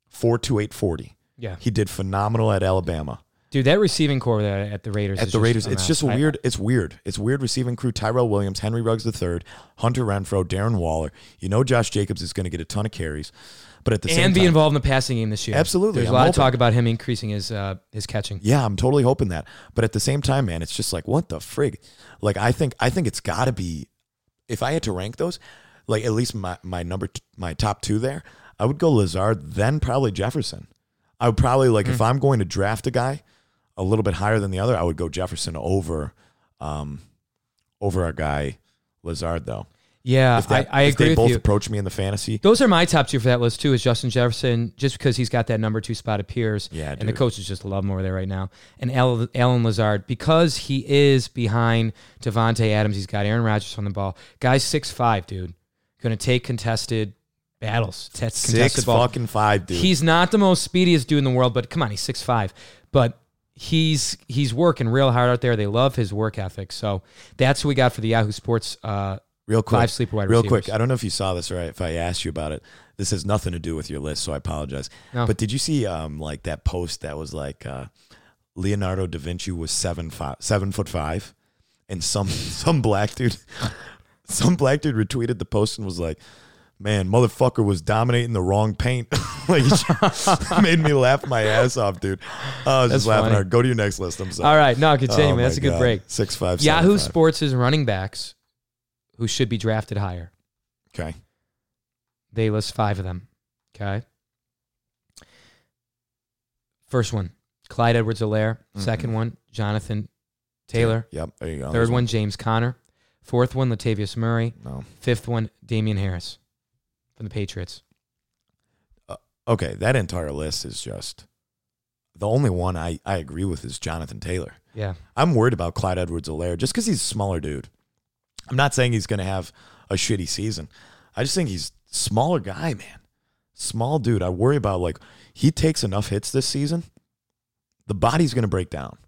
42840. Yeah. He did phenomenal at Alabama. Dude, that receiving corps at the Raiders. at is the just Raiders. a It's just a I- weird. it's weird. It's weird receiving crew. Tyrell Williams, Henry Ruggs III, Hunter Renfrow, Darren Waller. You know Josh Jacobs is going to get a ton of carries, but at the same and be time, involved in the passing game this year. Absolutely. There's a I'm lot of talk about him increasing his uh, his catching. Yeah, I'm totally hoping that. But at the same time, man, it's just like what the frig. Like I think I think it's got to be. If I had to rank those, like at least my my number t- my top two there, I would go Lazard, then probably Jefferson. I would probably like Hmm. if I'm going to draft a guy a little bit higher than the other, I would go Jefferson over, um, over our guy Lazard though. Yeah, that, I, I agree they both you. approach me in the fantasy, Those are my top two for that list too. Is Justin Jefferson just because he's got that number two spot appears, Yeah, and the coaches just love him over there right now. And Al- Allen Lazard because he is behind Davante Adams. He's got Aaron Rodgers on the ball. Guy's six five, dude. Going to take contested battles. That's six ball. fucking five, dude. He's not the most speediest dude in the world, but come on, he's six five. But he's he's working real hard out there. They love his work ethic. So that's who we got for the Yahoo Sports uh, Real quick, five sleeper wide real receivers. quick. I don't know if you saw this or if I asked you about it. This has nothing to do with your list, so I apologize. No. But did you see um like that post that was like uh, Leonardo da Vinci was seven five, seven foot five, and some some black dude, some black dude retweeted the post and was like, "Man, motherfucker was dominating the wrong paint." like, made me laugh my ass off, dude. I was That's just laughing funny. hard. Go to your next list. I'm sorry. All right, no, continue. Oh man. That's my a good God. break. Six five. Yahoo seven, five. Sports is running backs who should be drafted higher. Okay. They list five of them. Okay. First one, Clyde Edwards-Helaire. Mm-hmm. Second one, Jonathan Taylor. Yep. There you go. Third one, James Conner. Fourth one, Latavius Murray. No. Fifth one, Damien Harris from the Patriots. okay, that entire list is just the only one I, I agree with is Jonathan Taylor. Yeah. I'm worried about Clyde Edwards-Helaire just because he's a smaller dude. I'm not saying he's going to have a shitty season. I just think he's a smaller guy, man. Small dude. I worry about like he takes enough hits this season, the body's going to break down.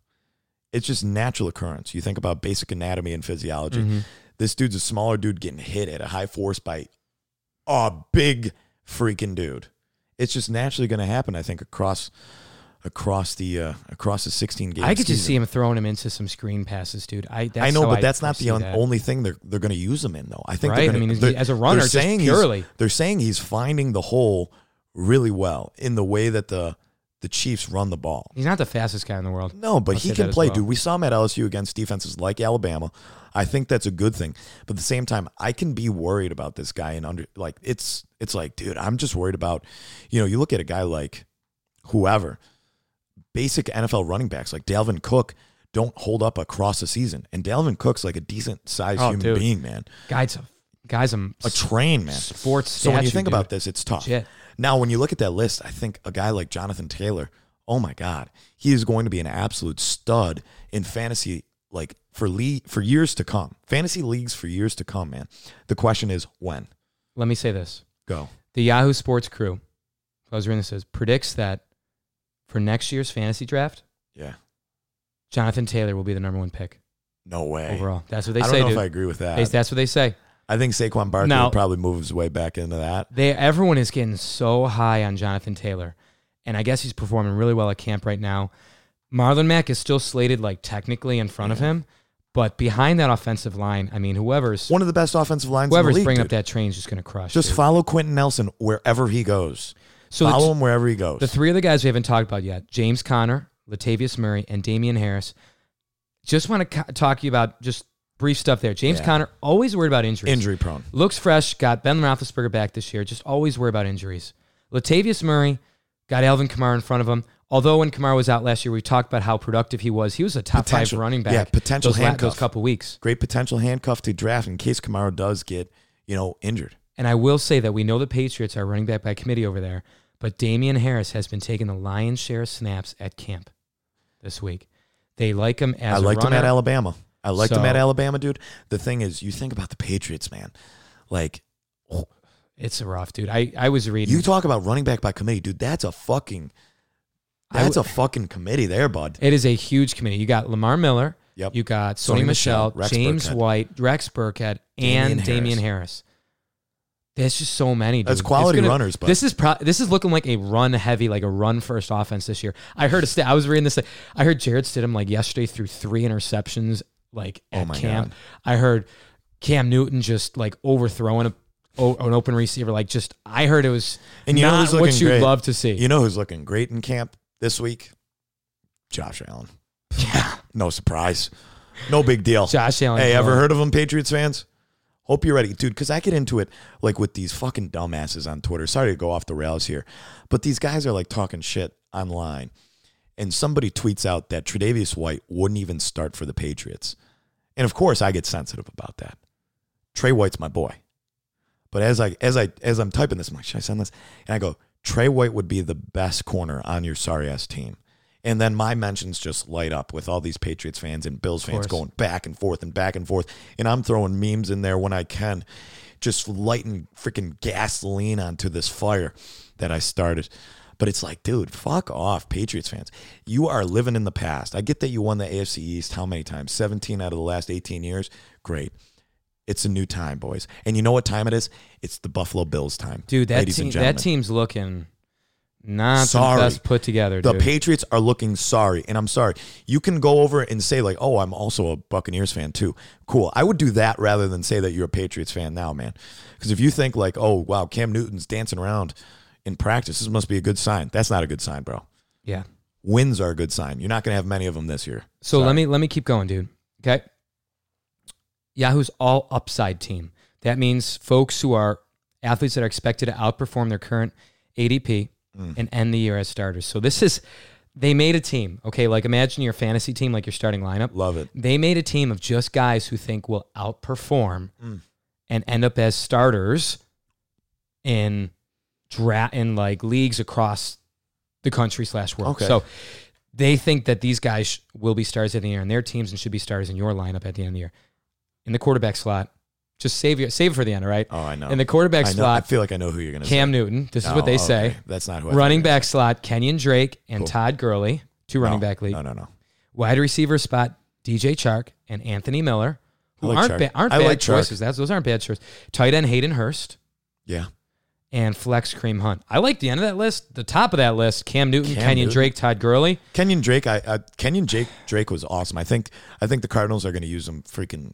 It's just natural occurrence. You think about basic anatomy and physiology. Mhm. This dude's a smaller dude getting hit at a high force by a big freaking dude. It's just naturally going to happen. I think across across the uh, across the 16 games. I could just see him throwing him into some screen passes, dude. I that's I know, but that's not the on, that. only thing they're they're going to use him in, though. I think Right? they're I mean, as a runner, they're saying he's- purely. they're saying he's finding the hole really well in the way that the the Chiefs run the ball. He's not the fastest guy in the world. No, but I'll he can play, well. dude. We saw him at LSU against defenses like Alabama. I think that's a good thing. But at the same time, I can be worried about this guy and under like it's it's like, dude, I'm just worried about, you know, you look at a guy like whoever, basic NFL running backs like Dalvin Cook don't hold up across the season. And Dalvin Cook's like a decent sized Oh, human dude. being, man. Guy's a guy's a, A train, man. sports. So when you think dude. about this, it's tough. Shit. Now, when you look at that list, I think a guy like Jonathan Taylor, oh my God, he is going to be an absolute stud in fantasy, like for le- for years to come. Fantasy leagues for years to come, man. The question is when. let me say this: Go. the Yahoo Sports crew, I was reading this says predicts that for next year's fantasy draft, Yeah. Jonathan Taylor will be the number one pick No way. overall. That's what they say. I don't know dude. if I agree with that. They- that's what they say. I think Saquon Barkley Now- will probably move his way back into that. They everyone is getting so high on Jonathan Taylor, and I guess he's performing really well at camp right now. Marlon Mack is still slated like technically in front of him, but behind that offensive line, I mean, whoever's One of the best offensive lines whoever's in the league. bringing up that train is just going to crush. Just dude. follow Quenton Nelson wherever he goes. so follow him wherever he goes. the three of the guys we haven't talked about yet: James Conner, Latavius Murray, and Damien Harris. Just want to talk to you about just brief stuff there. James Yeah. Conner always worried about injuries. Injury prone. Looks fresh. Got Ben Roethlisberger back this year. Just always worry about injuries. Latavius Murray got Alvin Kamara in front of him. Although when Kamara was out last year, we talked about how productive he was. He was a top Potential. five running back. Yeah, potential those, handcuff. those couple weeks. Great potential handcuff to draft in case Kamara does get, you know, injured. And I will say that we know the Patriots are running back by committee over there, but Damien Harris has been taking the lion's share of snaps at camp this week. They like him as I a liked him at Alabama. I liked him at Alabama, dude. The thing is, you think about the Patriots, man. Like, oh. It's a rough, dude. I, I was reading. you talk about running back by committee, dude. That's a fucking, that's w- a fucking committee there, bud. It is a huge committee. You got Lamar Miller. Yep. You got Sony Sony Michel, Michelle, James Burkhead. White, Rex Burkhead, Damien and Damien Harris. Harris. There's just so many. Dude. That's It's quality runners, but- this is pro- this is looking like a run heavy, like a run first offense this year. I heard a st- I was reading this. I heard Jarrett Stidham like yesterday threw three interceptions like oh at Oh my camp. God. I heard Cam Newton just like overthrowing a, o- an open receiver. Like just I heard it was And you know not who's what you'd great? love to see. You know who's looking great in camp this week? Josh Allen. yeah, No surprise. No big deal. Josh Allen. Hey, ever heard of him, Patriots fans? Hope you're ready, dude. Because I get into it like with these fucking dumbasses on Twitter. Sorry to go off the rails here, but these guys are like talking shit online, and somebody tweets out that Tre'Davious White wouldn't even start for the Patriots, and of course I get sensitive about that. Trey White's my boy, but as I as I as I'm typing this, I'm like, should I send this? And I go, Trey White would be the best corner on your sorry ass team. And then my mentions just light up with all these Patriots fans and Bills fans going back and forth and back and forth. And I'm throwing memes in there when I can, just lighting freaking gasoline onto this fire that I started. But it's like, dude, fuck off, Patriots fans. You are living in the past. I get that you won the AFC East how many times? 17 out of the last 18 years. Great. It's a new time, boys. And you know what time it is? It's the Buffalo Bills time. dude. That ladies team, and gentlemen. that team's looking not Sorry. the best put together. The dude. Patriots are looking sorry, and I'm sorry. You can go over and say like, "Oh, I'm also a Buccaneers fan too." Cool. I would do that rather than say that you're a Patriots fan now, man. Because if you think like, "Oh, wow, Cam Newton's dancing around in practice, this must be a good sign," that's not a good sign, bro. yeah. Wins are a good sign. You're not going to have many of them this year. So Sorry. let me let me keep going, dude. Okay. Yahoo's all upside team. That means folks who are athletes that are expected to outperform their current ADP Mm. and end the year as starters. So this is they made a team. Okay, like imagine your fantasy team, like your starting lineup. love it. They made a team of just guys who think will outperform Mm. and end up as starters in dra- in like leagues across the country slash world. Okay. So they think that these guys will be stars at the end of the year in their teams and should be stars in your lineup at the end of the year. In the quarterback slot, just save your save it for the end, all right? Oh, I know. In the quarterback I know. I feel like I know who you're going to Cam. Newton. This is what oh, they okay. say. That's not who. I Running back slot, Kenyon Drake and Cool. Todd Gurley, two running back league. No, no, no. Wide receiver spot, DJ Chark and Anthony Miller, who like aren't Chark. ba- aren't I bad like Chark. choices. That's those aren't bad choices. Tight end Hayden Hurst Yeah. and flex Kareem Hunt. I like the end of that list. The top of that list: Cam Newton, Cam Kenyon Newton. Drake, Todd Gurley. Kenyon Drake, I, I Kenyon Jake Drake was awesome. I think I think the Cardinals are going to use him freaking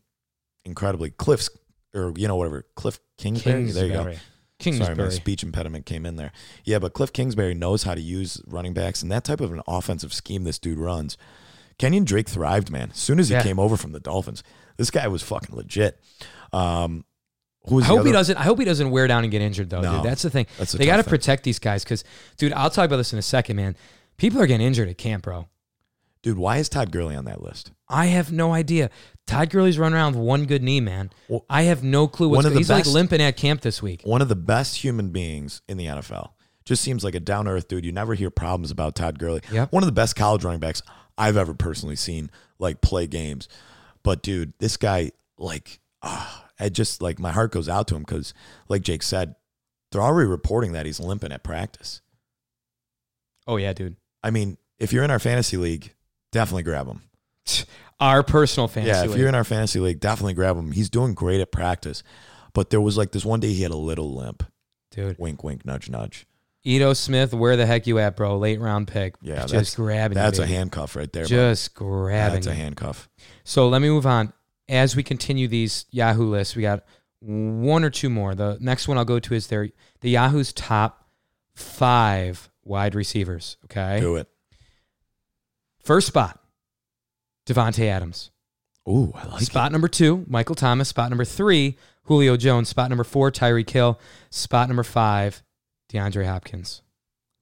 incredibly. Cliff's or you know whatever Cliff Kingsbury. There you go. Kingsbury. Sorry, my speech impediment came in there. Yeah, but Cliff Kingsbury knows how to use running backs and that type of an offensive scheme this dude runs. Kenyon Drake thrived, man. As soon as he Yeah. came over from the Dolphins, this guy was fucking legit. Um, I hope he doesn't. I hope he doesn't wear down and get injured though, No. dude. That's the thing. That's they got to protect these guys because, dude, I'll talk about this in a second, man. People are getting injured at camp, bro. Dude, why is Todd Gurley on that list? I have no idea. Todd Gurley's running around with one good knee, man. Well, I have no clue what's one of going He's like limping at camp this week. One of the best human beings in the NFL. Just seems like a down earth dude. You never hear problems about Todd Gurley. Yep. One of the best college running backs I've ever personally seen like play games. But dude, this guy like ah, I just like my heart goes out to him because like Jake said, they're already reporting that he's limping at practice. Oh yeah, dude. I mean, if you're in our fantasy league, definitely grab him. Our personal fantasy. yeah, if league. you're in our fantasy league, definitely grab him. He's doing great at practice. But there was like this one day he had a little limp. dude. Wink, wink, nudge, nudge. Ito Smith, where the heck you at, bro? Late round pick. Yeah, just that's- grabbing. you, That's a handcuff right there. bro. Just grabbing. That's a handcuff. So let me move on. As we continue these Yahoo lists, we got one or two more. The next one I'll go to is their the Yahoo's top five wide receivers. Okay, Do it. First spot, Davante Adams. Ooh, I like spot number two, Michael Thomas. Spot number three, Julio Jones. Spot number four, Tyreek Hill. Spot number five, DeAndre Hopkins.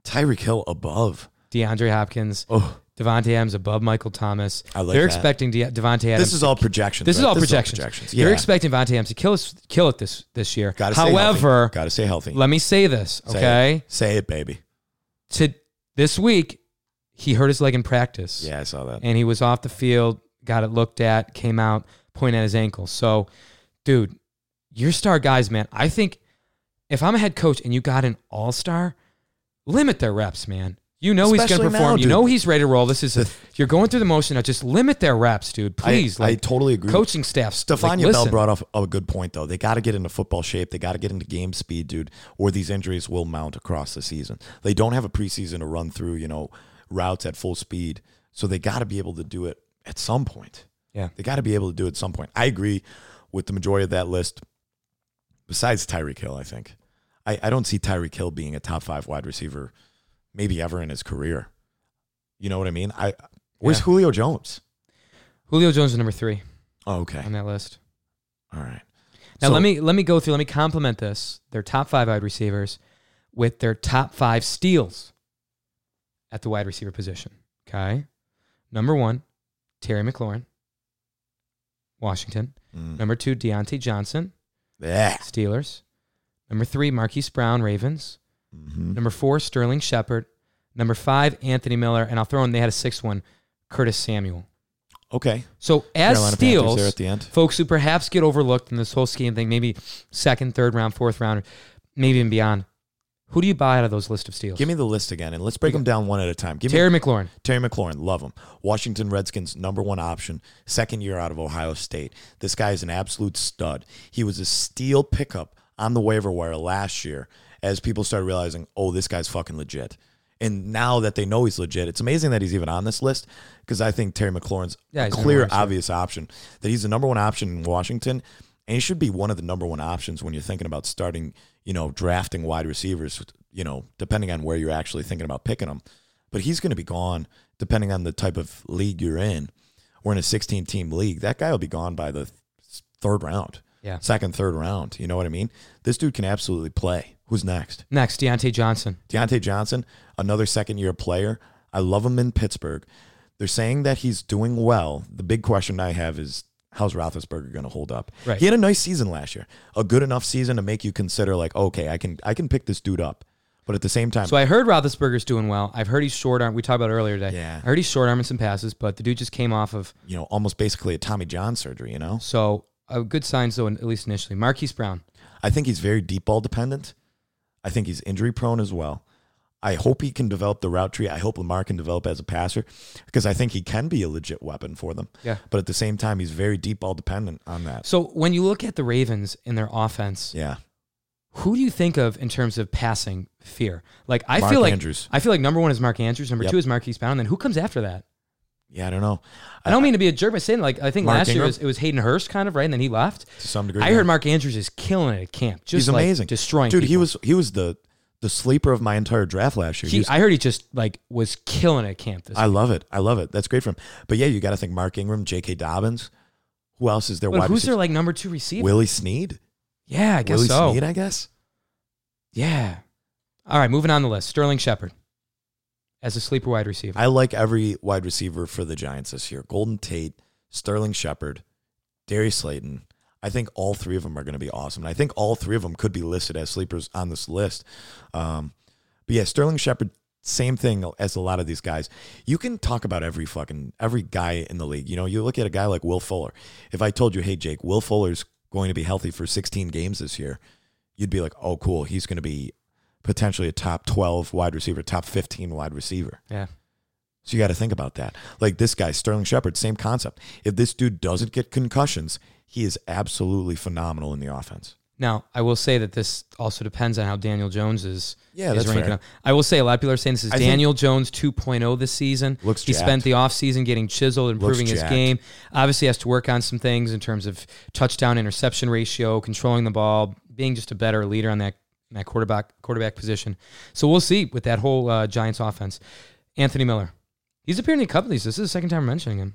it. Tyreek Hill above. DeAndre Hopkins. Oh, Davante Adams above Michael Thomas. I like They're that. expecting De- Davante Adams. this is all projections. This is right? all projections. Yeah. They're expecting Davante Adams to kill us, kill it this this year. Gotta However, healthy. gotta stay healthy. let me say this, Say okay? it. Say it, baby. To this week, he hurt his leg in practice. Yeah, I saw that. and he was off the field, got it looked at, came out, pointed at his ankle. So, dude, your star guys, man. I think if I'm a head coach and you got an all star, limit their reps, man. You know he's going to Especially now, perform. you know he's ready to roll. This is a, you're going through the motion now. Just limit their reps, dude. Please, I, like I totally agree. coaching staff. Stefania like, Bell brought up a good point though. They got to get into football shape. They got to get into game speed, dude, or these injuries will mount across the season. They don't have a preseason to run through, you know, routes at full speed. So they got to be able to do it at some point. Yeah. They got to be able to do it at some point. I agree with the majority of that list. Besides Tyreek Hill, I think I, I don't see Tyreek Hill being a top five wide receiver, maybe ever in his career. You know what I mean? I where's Yeah. Julio Jones? Julio Jones is number three Oh, okay, on that list. all right. Now So- let me let me go through. Let me compliment this. Their top five wide receivers with their top five steals at the wide receiver position. Okay, number one, Terry McLaurin, Washington. Mm. Number two, Diontae Johnson, Yeah. Steelers. Number three, Marquise Brown, Ravens. Mhm. Number four, Sterling Shepard. Number five, Anthony Miller, and I'll throw in. They had a sixth one, Curtis Samuel. Okay. So as Carolina steals, there at the end. folks who perhaps get overlooked in this whole scheme thing, maybe second, third round, fourth round, maybe even beyond. Who do you buy out of those list of steals? Give me the list again, and let's break them down one at a time. Give Terry me McLaurin. Terry McLaurin, love him. Washington Redskins number one option, second year out of Ohio State. This guy is an absolute stud. He was a steal pickup on the waiver wire last year as people started realizing, oh, this guy's fucking legit. And now that they know he's legit, it's amazing that he's even on this list because I think Terry McLaurin's Yeah, a clear, obvious option. That he's the number one option in Washington, and he should be one of the number one options when you're thinking about starting, you know, drafting wide receivers. You know, depending on where you're actually thinking about picking them. But he's going to be gone depending on the type of league you're in. We're in a 16 team league. That guy will be gone by the third round, Yeah. second, third round. You know what I mean? This dude can absolutely play. Who's next? Next, Diontae Johnson. Diontae Johnson, another second year player. I love him in Pittsburgh. They're saying that he's doing well. The big question I have is how's Roethlisberger going to hold up? Right. He had a nice season last year, a good enough season to make you consider like, okay, I can I can pick this dude up. But at the same time, So I heard Roethlisberger's doing well. I've heard he's short arm. We talked about earlier today. Yeah. I heard he's short arm arming some passes, but the dude just came off of. you know, almost basically a Tommy John surgery. You know, So a good signs though, at least initially. Marquise Brown. I think he's very deep ball dependent. I think he's injury prone as well. I hope he can develop the route tree. I hope Lamar can develop as a passer because I think he can be a legit weapon for them. Yeah. But at the same time, he's very deep ball dependent on that. So when you look at the Ravens in their offense, Yeah. who do you think of in terms of passing fear? Like I Mark feel like Andrews. I feel like number one is Mark Andrews, number Yep. two is Marquise Brown, and then who comes after that? Yeah, I don't know. I don't mean to be a jerk by saying like I think Mark last year it was, it was Hayden Hurst kind of right, and then he left. To some degree. I yeah. heard Mark Andrews is killing it at camp, just he's like amazing, destroying. Dude, he was he was the the sleeper of my entire draft last year. He, He's- I heard he just like was killing it at camp. This I love it. I love it. That's great for him. But yeah, you got to think Mark Ingram, J.K. Dobbins. Who else is there? But wide who's their like number two receiver? Willie Snead. yeah, I guess so. Willie so. Snead, I guess. Yeah. All right, moving on the list. Sterling Shepard as a sleeper wide receiver. I like every wide receiver for the Giants this year. Golden Tate, Sterling Shepard, Darius Slayton. I think all three of them are going to be awesome. And I think all three of them could be listed as sleepers on this list. Um, but yeah, Sterling Shepard, same thing as a lot of these guys. You can talk about every fucking every guy in the league. You know, you look at a guy like Will Fuller. If I told you, hey Jake, Will Fuller's going to be healthy for 16 games this year, you'd be like, oh cool, he's going to be potentially a top 12 wide receiver, top 15 wide receiver. yeah. So you got to think about that. Like this guy, Sterling Shepard, same concept. If this dude doesn't get concussions, he is absolutely phenomenal in the offense. Now, I will say that this also depends on how Daniel Jones is, Yeah, is that's ranking fair. up. I will say a lot of people are saying this is I Daniel Jones 2.0 this season. Looks he jacked. spent the offseason getting chiseled, improving his game. Obviously has to work on some things in terms of touchdown interception ratio, controlling the ball, being just a better leader on that that quarterback quarterback position. So we'll see with that whole uh, Giants offense. Anthony Miller. He's appeared in a couple of these. This is the second time I'm mentioning him.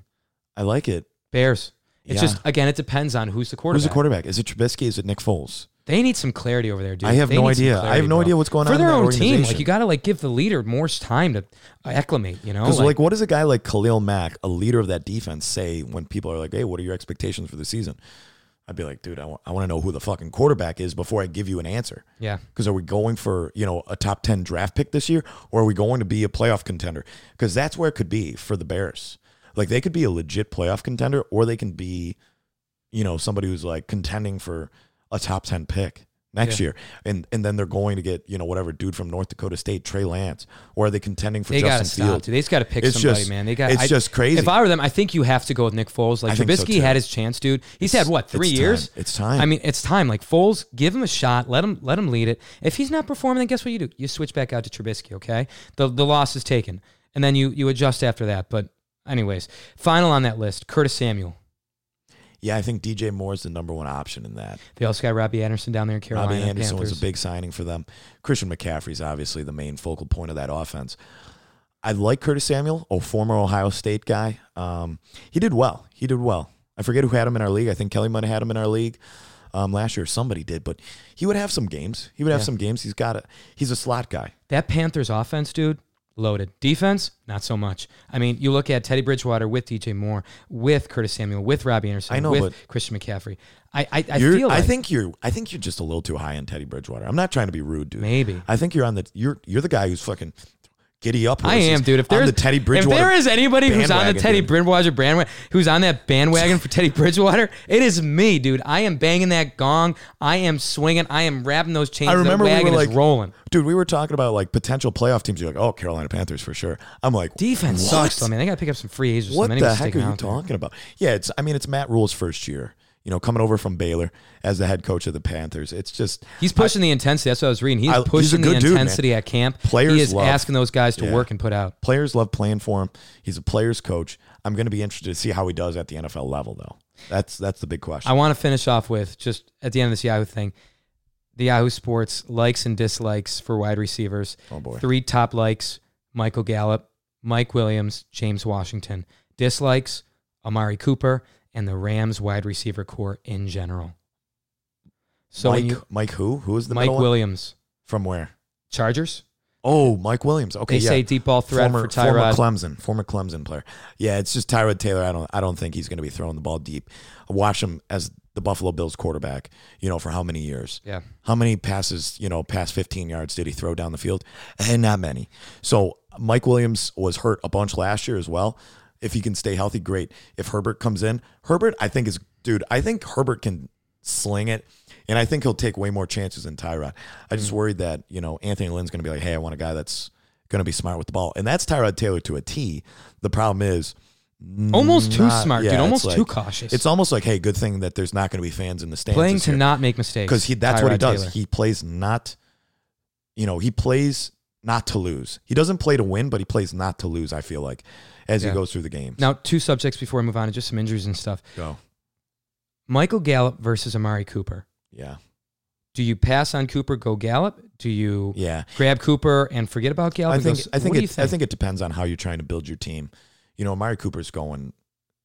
I like it. Bears. It's Yeah. just again, it depends on who's the quarterback. Who's the quarterback? Is it Trubisky? Is it Nick Foles? They need some clarity over there, dude. I have They no idea. I have no bro. idea what's going for on for their own team. Like you got to like give the leader more time to acclimate. You know, Because like, what does a guy like Khalil Mack, a leader of that defense, say when people are like, "Hey, what are your expectations for the season?" I'd be like, "Dude, I want to know who the fucking quarterback is before I give you an answer." yeah, Because are we going for you know a top ten draft pick this year, or are we going to be a playoff contender? Because that's where it could be for the Bears. Like they could be a legit playoff contender, or they can be, you know, somebody who's like contending for a top ten pick next Yeah. year, and and then they're going to get you know whatever dude from North Dakota State, Trey Lance, or are they contending for They got to Justin stop. Fields? They just got to pick It's somebody, just- man. They got. it's I- just crazy. If I were them, I think you have to go with Nick Foles. Like think so, Trubisky had his chance, dude. He's had what three it's years? time. It's time. I mean, it's time. Like Foles, give him a shot. Let him let him lead it. If he's not performing, then guess what you do? You switch back out to Trubisky. Okay, the the loss is taken, and then you you adjust after that. But anyways, final on that list, Curtis Samuel. yeah, I think DJ Moore is the number one option in that. They also got Robbie Anderson down there in Carolina. Robbie Anderson was a big signing for them. Christian McCaffrey's obviously the main focal point of that offense. I like Curtis Samuel, a former Ohio State guy. Um, he did well. He did well. I forget who had him in our league. I think Kelly might have had him in our league um, last year. Somebody did, but he would have some games. He would have Yeah. some games. He's got a. He's a slot guy. That Panthers offense, dude, loaded. Defense, not so much. I mean, you look at Teddy Bridgewater with DJ Moore, with Curtis Samuel, with Robbie Anderson, I know, with Christian McCaffrey. I I, I feel like I think you're. I think you're just a little too high on Teddy Bridgewater. I'm not trying to be rude, dude. maybe. I think you're on the. You're you're the guy who's fucking giddy up. I am, dude. If there's the Teddy Bridgewater, if there is anybody who's on the Teddy dude. Bridgewater bandwagon, who's on that bandwagon for Teddy Bridgewater, it is me, dude. I am banging that gong. I am swinging. I am wrapping those chains. I remember we were is like- rolling. Dude, we were talking about like potential playoff teams. You're like, oh, Carolina Panthers for sure. I'm like, Defense what? sucks, I mean, They got to pick up some free agents. or What the heck are you out there. talking about? Yeah, it's. I mean, it's Matt Rhule's first year. You know, coming over from Baylor as the head coach of the Panthers. It's just He's pushing the intensity. That's what I was reading. He's I- he's pushing the good dude, intensity at camp. Players he is love- asking those guys to Yeah. work and put out. players love playing for him. He's a player's coach. I'm going to be interested to see how he does at the NFL level, though. That's that's the big question. I want to finish off with just at the end of this Yahoo thing, the Yahoo Sports likes and dislikes for wide receivers. oh boy, Three top likes: Michael Gallup, Mike Williams, James Washington. Dislikes: Amari Cooper and the Rams wide receiver corps in general. So Mike, you, Mike who? Who is the Mike middle one? Williams, From where? Chargers. Oh, Mike Williams. Okay, They yeah. say deep ball threat former, for Tyrod. former Clemson, former Clemson player. Yeah, it's just Tyrod Taylor. I don't, I don't think he's going to be throwing the ball deep. I watched him as the Buffalo Bills quarterback. You know, for how many years? yeah. How many passes, you know, past 15 yards did he throw down the field? And not many. So Mike Williams was hurt a bunch last year as well. If he can stay healthy, great. If Herbert comes in, Herbert, I think is, dude, I think Herbert can sling it. And I think he'll take way more chances than Tyrod. I just mm-hmm. worried that, you know, Anthony Lynn's going to be like, hey, I want a guy that's going to be smart with the ball. And that's Tyrod Taylor to a T. The problem is, Almost too smart, yeah, dude. Almost too cautious. it's almost like, hey, good thing that there's not going to be fans in the stands. playing to year not make mistakes because he that's what he does. Taylor. He plays not, you know, he plays not to lose. He doesn't play to win, but he plays not to lose. I feel like as Yeah. he goes through the games. Now, two subjects before we move on to just some injuries and stuff. Go. Michael Gallup versus Amari Cooper. Yeah, Do you pass on Cooper, go Gallup? Do you yeah. grab Cooper and forget about Gallup? I think go, I think it, you I think it depends on how you're trying to build your team. You know, Amari Cooper's going.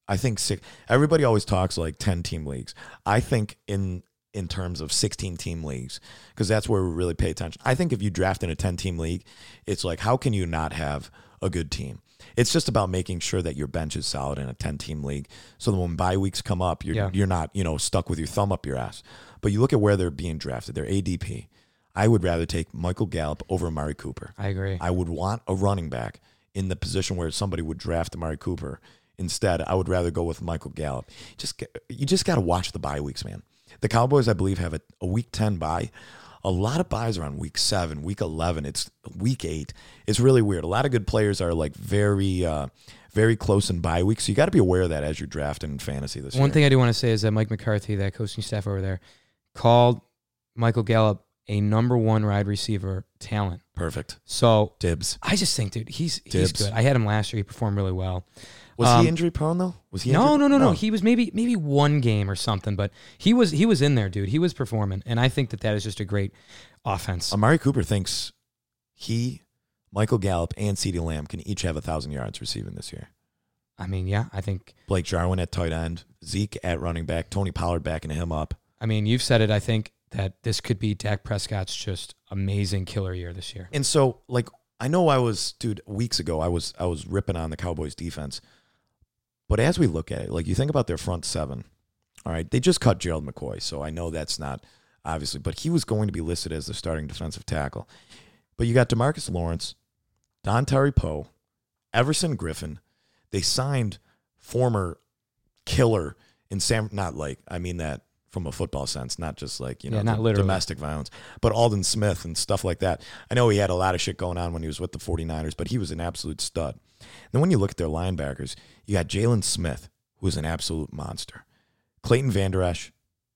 I think six. Everybody always talks like ten team leagues. I think in in terms of sixteen team leagues because that's where we really pay attention. I think if you draft in a ten team league, it's like how can you not have a good team? It's just about making sure that your bench is solid in a ten team league, so that when bye weeks come up, you're Yeah. you're not you know stuck with your thumb up your ass. But you look at where they're being drafted. They're ADP. I would rather take Michael Gallup over Amari Cooper. I agree. I would want a running back in the position where somebody would draft Amari Cooper. Instead, I would rather go with Michael Gallup. Just you just got to watch the bye weeks, man. The Cowboys, I believe, have a, a week ten bye. A lot of buys are on week seven, week eleven. It's week eight. It's really weird. A lot of good players are like very, uh, very close in bye week. So you got to be aware of that as you're drafting fantasy this year. One year. thing I do want to say is that Mike McCarthy, that coaching staff over there, called Michael Gallup a number one wide receiver talent. Perfect. So Dibs. I just think, dude, he's he's Dibs. good. I had him last year. He performed really well. Was Um, he injury prone though? Was he? No, injury- no, no, no. He was maybe maybe one game or something, but he was he was in there, dude. He was performing, and I think that that is just a great offense. Amari Cooper thinks he, Michael Gallup, and CeeDee Lamb can each have a thousand yards receiving this year. I mean, yeah, I think. Blake Jarwin at tight end, Zeke at running back, Tony Pollard backing him up. I mean, you've said it. I think that this could be Dak Prescott's just amazing killer year this year. And so, like, I know I was, dude, weeks ago, I was, I was ripping on the Cowboys defense. But as we look at it, like, you think about their front seven. All right, they just cut Gerald McCoy, so I know that's not obviously, but he was going to be listed as the starting defensive tackle. But you got Demarcus Lawrence, Dontari Poe, Everson Griffen. They signed former killer in Sam, not like I mean that from a football sense, not just like you know Yeah, not literally. domestic violence, but Aldon Smith and stuff like that. I know he had a lot of shit going on when he was with the 49ers, but he was an absolute stud. then when you look at their linebackers, you got Jaylon Smith, who is an absolute monster, Clayton Vander Esch,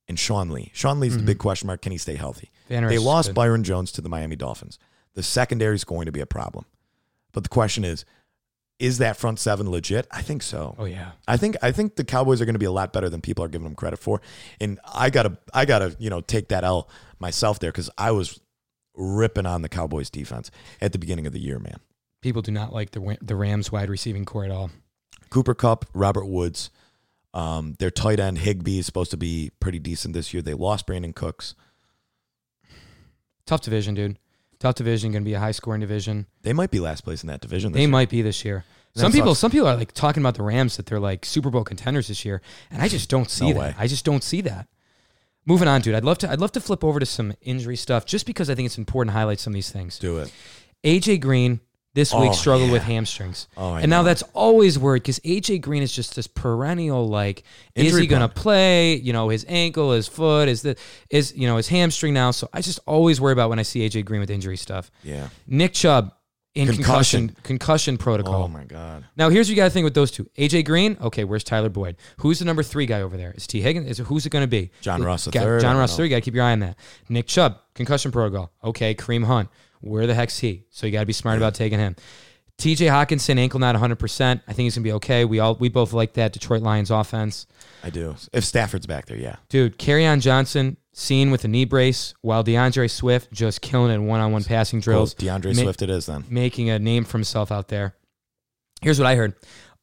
and Sean Lee. Sean Lee's the big question mark. Can he stay healthy? Mm-hmm. They lost. Byron Jones to the Miami Dolphins. The secondary is going to be a problem. But the question is, is that front seven legit? I think so. Oh yeah. I think I think the Cowboys are going to be a lot better than people are giving them credit for, and I gotta I gotta you know take that L myself there because I was ripping on the Cowboys defense at the beginning of the year, man. People do not like the the Rams wide receiving corps at all. Cooper Kupp, Robert Woods, um, their tight end Higbee is supposed to be pretty decent this year. They lost Brandin Cooks. Tough division, dude. Tough division. Going to be a high scoring division. They might be last place in that division. This They year. might be this year. That Some people, sucks. some people are like talking about the Rams that they're like Super Bowl contenders this year, and I just don't see No that. way. I just don't see that. Moving on, dude. I'd love to. I'd love to flip over to some injury stuff, just because I think it's important to highlight some of these things. do it. AJ Green this week Oh, struggled with hamstrings, Oh, I and now that's always worried because AJ Green is just this perennial like, is Injury he going to play? You know, his ankle, his foot, is the is you know his hamstring now. So I just always worry about when I see AJ Green with injury stuff. Yeah. Nick Chubb in concussion Concussion. concussion protocol. Oh my God. Now here's what you got to think with those two. AJ Green, okay, where's Tyler Boyd? Who's the number three guy over there? Is Tee Higgins? Is who's it going to be? John Ross the got- third? John Ross. You got to keep your eye on that. Nick Chubb, concussion protocol. Okay, Kareem Hunt, where the heck's he? So you got to be smart about taking him. T.J. Hockenson, ankle not 100. percent I think he's gonna be okay. We all we both like that Detroit Lions offense, I do. If Stafford's back there, yeah. dude. on Johnson seen with a knee brace, while D'Andre Swift just killing it in one-on-one passing drills. Cool. D'Andre Ma- Swift it is then. making a name for himself out there. Here's what I heard: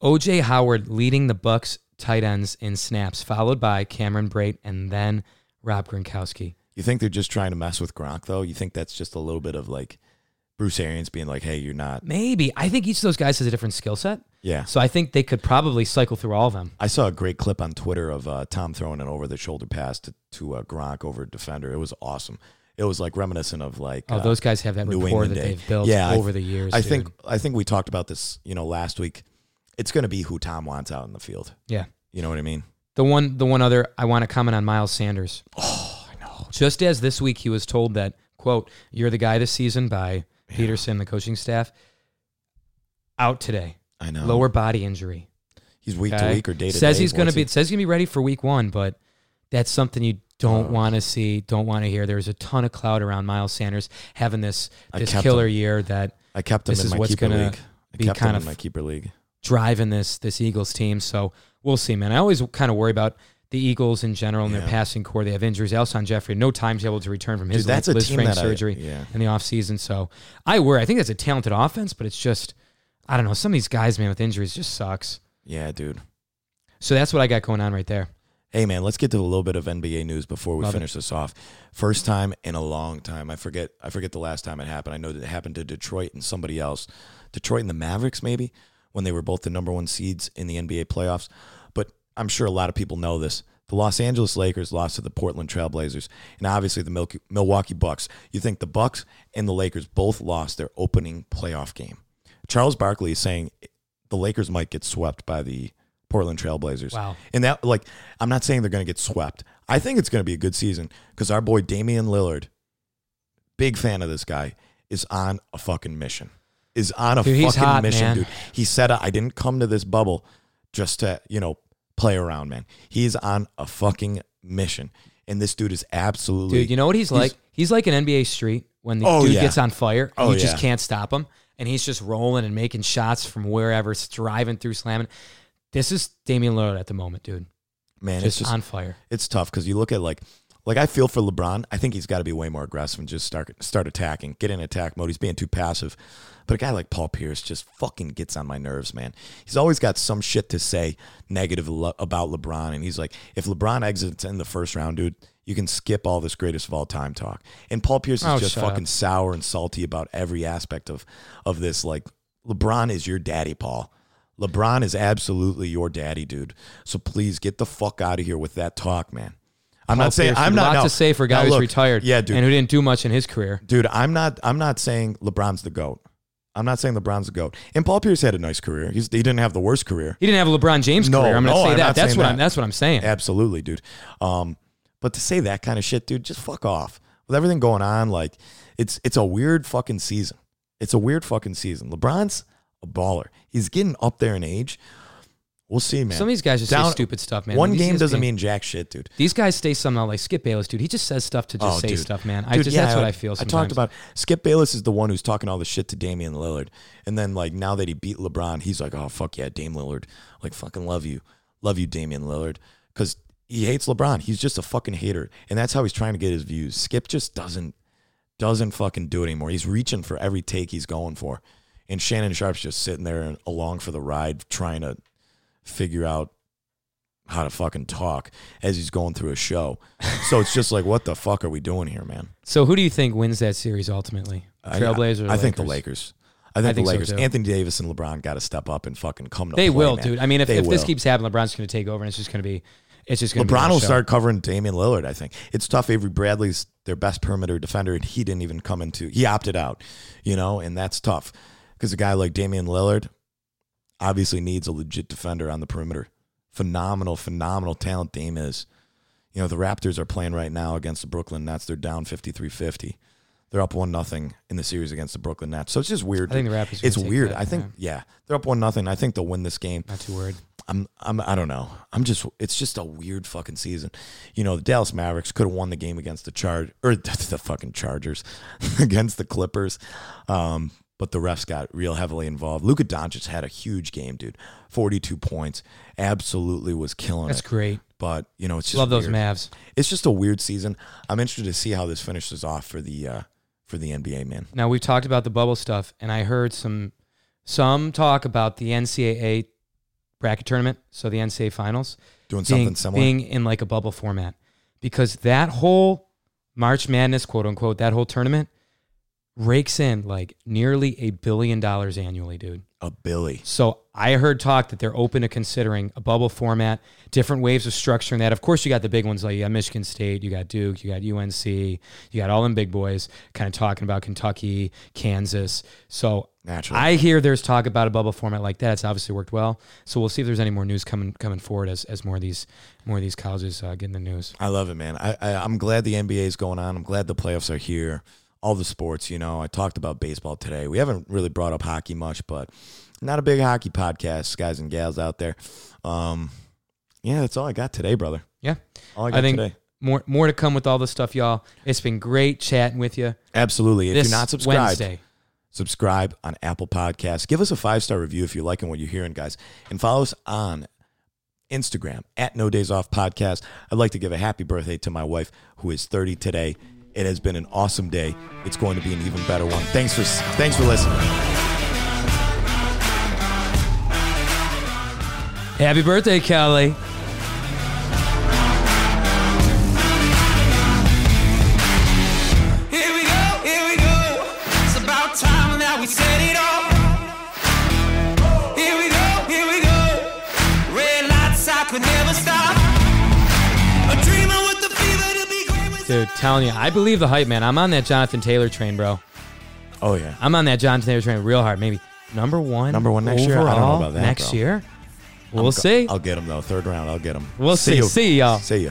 OJ Howard leading the Bucks tight ends in snaps, followed by Cameron Brate and then Rob Gronkowski. You think they're just trying to mess with Gronk though? You think that's just a little bit of like Bruce Arians being like, "Hey, you're not." Maybe I think each of those guys has a different skill set, Yeah. so I think they could probably cycle through all of them. I saw a great clip on Twitter of uh, Tom throwing an over the shoulder pass to, to uh, Gronk over a defender. It was awesome. It was like reminiscent of like Oh, uh, those guys have that New rapport England that day. they've built Yeah, I- over the years. I dude. think I think we talked about this, you know, last week. It's going to be who Tom wants out in the field. yeah. You know what I mean? The one, the one other I want to comment on Miles Sanders. Oh, I know. Just as this week he was told that, quote, you're the guy this season by Pederson, the coaching staff, out today. I know. Lower body injury. He's week okay? to week or day to day. Says he's going to be he- says he's going to be ready for week 1, but that's something you don't Oh. want to see, don't want to hear. There's a ton of cloud around Miles Sanders having this this killer him. year that I kept him this in is my what's keeper gonna league. Be kept kind him of in my keeper league. driving this this Eagles team. So we'll see, man. I always kind of worry about the Eagles in general and their Yeah. passing corps. They have injuries. Alshon Jeffery, no time's able to return from his Dude, that's a Liz team that I- surgery yeah. in the offseason. So I worry. I think that's a talented offense, but it's just, I don't know. Some of these guys, man, with injuries just sucks. Yeah, dude. So that's what I got going on right there. Hey man, let's get to a little bit of NBA news before we Love it. finish this off. First time in a long time. I forget I forget the last time it happened. I know that it happened to Detroit and somebody else. Detroit and the Mavericks maybe when they were both the number 1 seeds in the NBA playoffs. But I'm sure a lot of people know this. The Los Angeles Lakers lost to the Portland Trailblazers and obviously the Milky- Milwaukee Bucks. You think the Bucks and the Lakers both lost their opening playoff game. Charles Barkley is saying the Lakers might get swept by the Portland Trailblazers. Wow. And that, like, I'm not saying they're going to get swept. I think it's going to be a good season because our boy Damian Lillard, big fan of this guy, is on a fucking mission. Is on a Dude, fucking hot, mission, man. dude. He said, I didn't come to this bubble just to, you know, play around, man. He's on a fucking mission. And this dude is absolutely. Dude, you know what he's, like? He's like an NBA street when the Oh, dude yeah. gets on fire Oh, you just can't stop him. And he's just rolling and making shots from wherever, driving through, slamming. This is Damian Lillard at the moment, dude. man, Just, it's just on fire. it's tough because you look at like like I feel for LeBron. I think he's got to be way more aggressive and just start start attacking, get in attack mode. He's being too passive. But a guy like Paul Pierce just fucking gets on my nerves, man. He's always got some shit to say negative lo- about LeBron, and he's like, if LeBron exits in the first round, dude, you can skip all this greatest of all time talk. And Paul Pierce is Oh, just fucking up. sour and salty about every aspect of of this. Like LeBron is your daddy, Paul. LeBron is absolutely your daddy, dude. So please get the fuck out of here with that talk, man. I'm Paul not saying Pierce, I'm not lot no. to say for a guy Now, who's retired, Yeah, dude. and who didn't do much in his career. dude, I'm not. I'm not saying LeBron's the goat. I'm not saying LeBron's the goat. And Paul Pierce had a nice career. He's, he didn't have the worst career. He didn't have a LeBron James No, career. I'm going to say I'm that. That's what that. I'm. That's what I'm saying. Absolutely, dude. Um, But to say that kind of shit, dude, just fuck off. With everything going on, like it's it's a weird fucking season. It's a weird fucking season. LeBron's a baller. He's getting up there in age. We'll see, man. Some of these guys just Down- say stupid stuff, man. One These game doesn't mean jack shit, dude. These guys say something like Skip Bayless, dude. He just says stuff to just Oh, say dude. stuff, man. I just yeah, that's what I feel. I Sometimes. talked about Skip Bayless is the one who's talking all the shit to Damian Lillard, and then like now that he beat LeBron, he's like, oh fuck yeah, Dame Lillard, like fucking love you, love you, Damian Lillard, because he hates LeBron. He's just a fucking hater, and that's how he's trying to get his views. Skip just doesn't doesn't fucking do it anymore. He's reaching for every take he's going for, and Shannon Sharpe's just sitting there and along for the ride, trying to figure out how to fucking talk as he's going through a show. So it's just like, what the fuck are we doing here, man? So who do you think wins that series ultimately? I- Trailblazers. or I, think the Lakers? I think, think the Lakers. too. Anthony Davis and LeBron got to step up and fucking come to They play, will, man. dude. I mean, if, They if this keeps happening, LeBron's going to take over, and it's just going to be, it's just going. LeBron be will show. start covering Damian Lillard. I think it's tough. Avery Bradley's their best perimeter defender, and he didn't even come into. He opted out, you know, and that's tough because a guy like Damian Lillard obviously needs a legit defender on the perimeter. Phenomenal, phenomenal talent Dame is. You know, the Raptors are playing right now against the Brooklyn Nets. They're down 53-50. They're up one nothing in the series against the Brooklyn Nets. So it's just weird. I think the Raptors. it's weird. that, I think yeah, they're up one nothing. I think they'll win this game. Not too worried. I'm I'm I don't know. I'm just it's just a weird fucking season. You know, the Dallas Mavericks could have won the game against the Charge or the fucking Chargers against the Clippers. Um, but the refs got real heavily involved. Luka Doncic had a huge game, dude. 42 points. Absolutely was killing That's it. great. But, you know, it's just Love those. Mavs. It's just a weird season. I'm interested to see how this finishes off for the uh for the NBA, man. Now we've talked about the bubble stuff, and I heard some some talk about the NCAA bracket tournament, so the NCAA finals Doing something being, similar. being in like a bubble format, because that whole March Madness, quote unquote, that whole tournament rakes in like nearly a billion dollars annually, dude. a Billy. So I heard talk that they're open to considering a bubble format, different waves of structuring that. Of course, you got the big ones like you got Michigan State, you got Duke, you got UNC, you got all them big boys kind of talking about Kentucky, Kansas. So Naturally. I hear there's talk about a bubble format like that. It's obviously worked well. So we'll see if there's any more news coming coming forward as, as more of these more of these colleges uh, get in the news. I love it, man. I, I I'm glad the NBA is going on. I'm glad the playoffs are here. All the sports, you know. I talked about baseball today. We haven't really brought up hockey much, but not a big hockey podcast, guys and gals out there. Um, yeah, that's all I got today, brother. Yeah, All I got I think today. more more to come with all this stuff, y'all. It's been great chatting with you. Absolutely. If you're not subscribed, Wednesday. subscribe on Apple Podcasts. Give us a five star review if you're liking what you're hearing, guys, and follow us on Instagram at No Days Off Podcast. I'd like to give a happy birthday to my wife, who is 30 today. It has been an awesome day. It's going to be an even better one. Thanks for thanks for listening. Happy birthday, Kelly. Dude, telling you, I believe the hype, man. I'm on that Jonathan Taylor train, bro. Oh yeah. I'm on that Jonathan Taylor train real hard. Maybe number one. Number one next year? I don't know overall about that, Next bro. year, we'll I'm go- see. I'll get him though. Third round, I'll get him. We'll see. you. See y'all. See ya.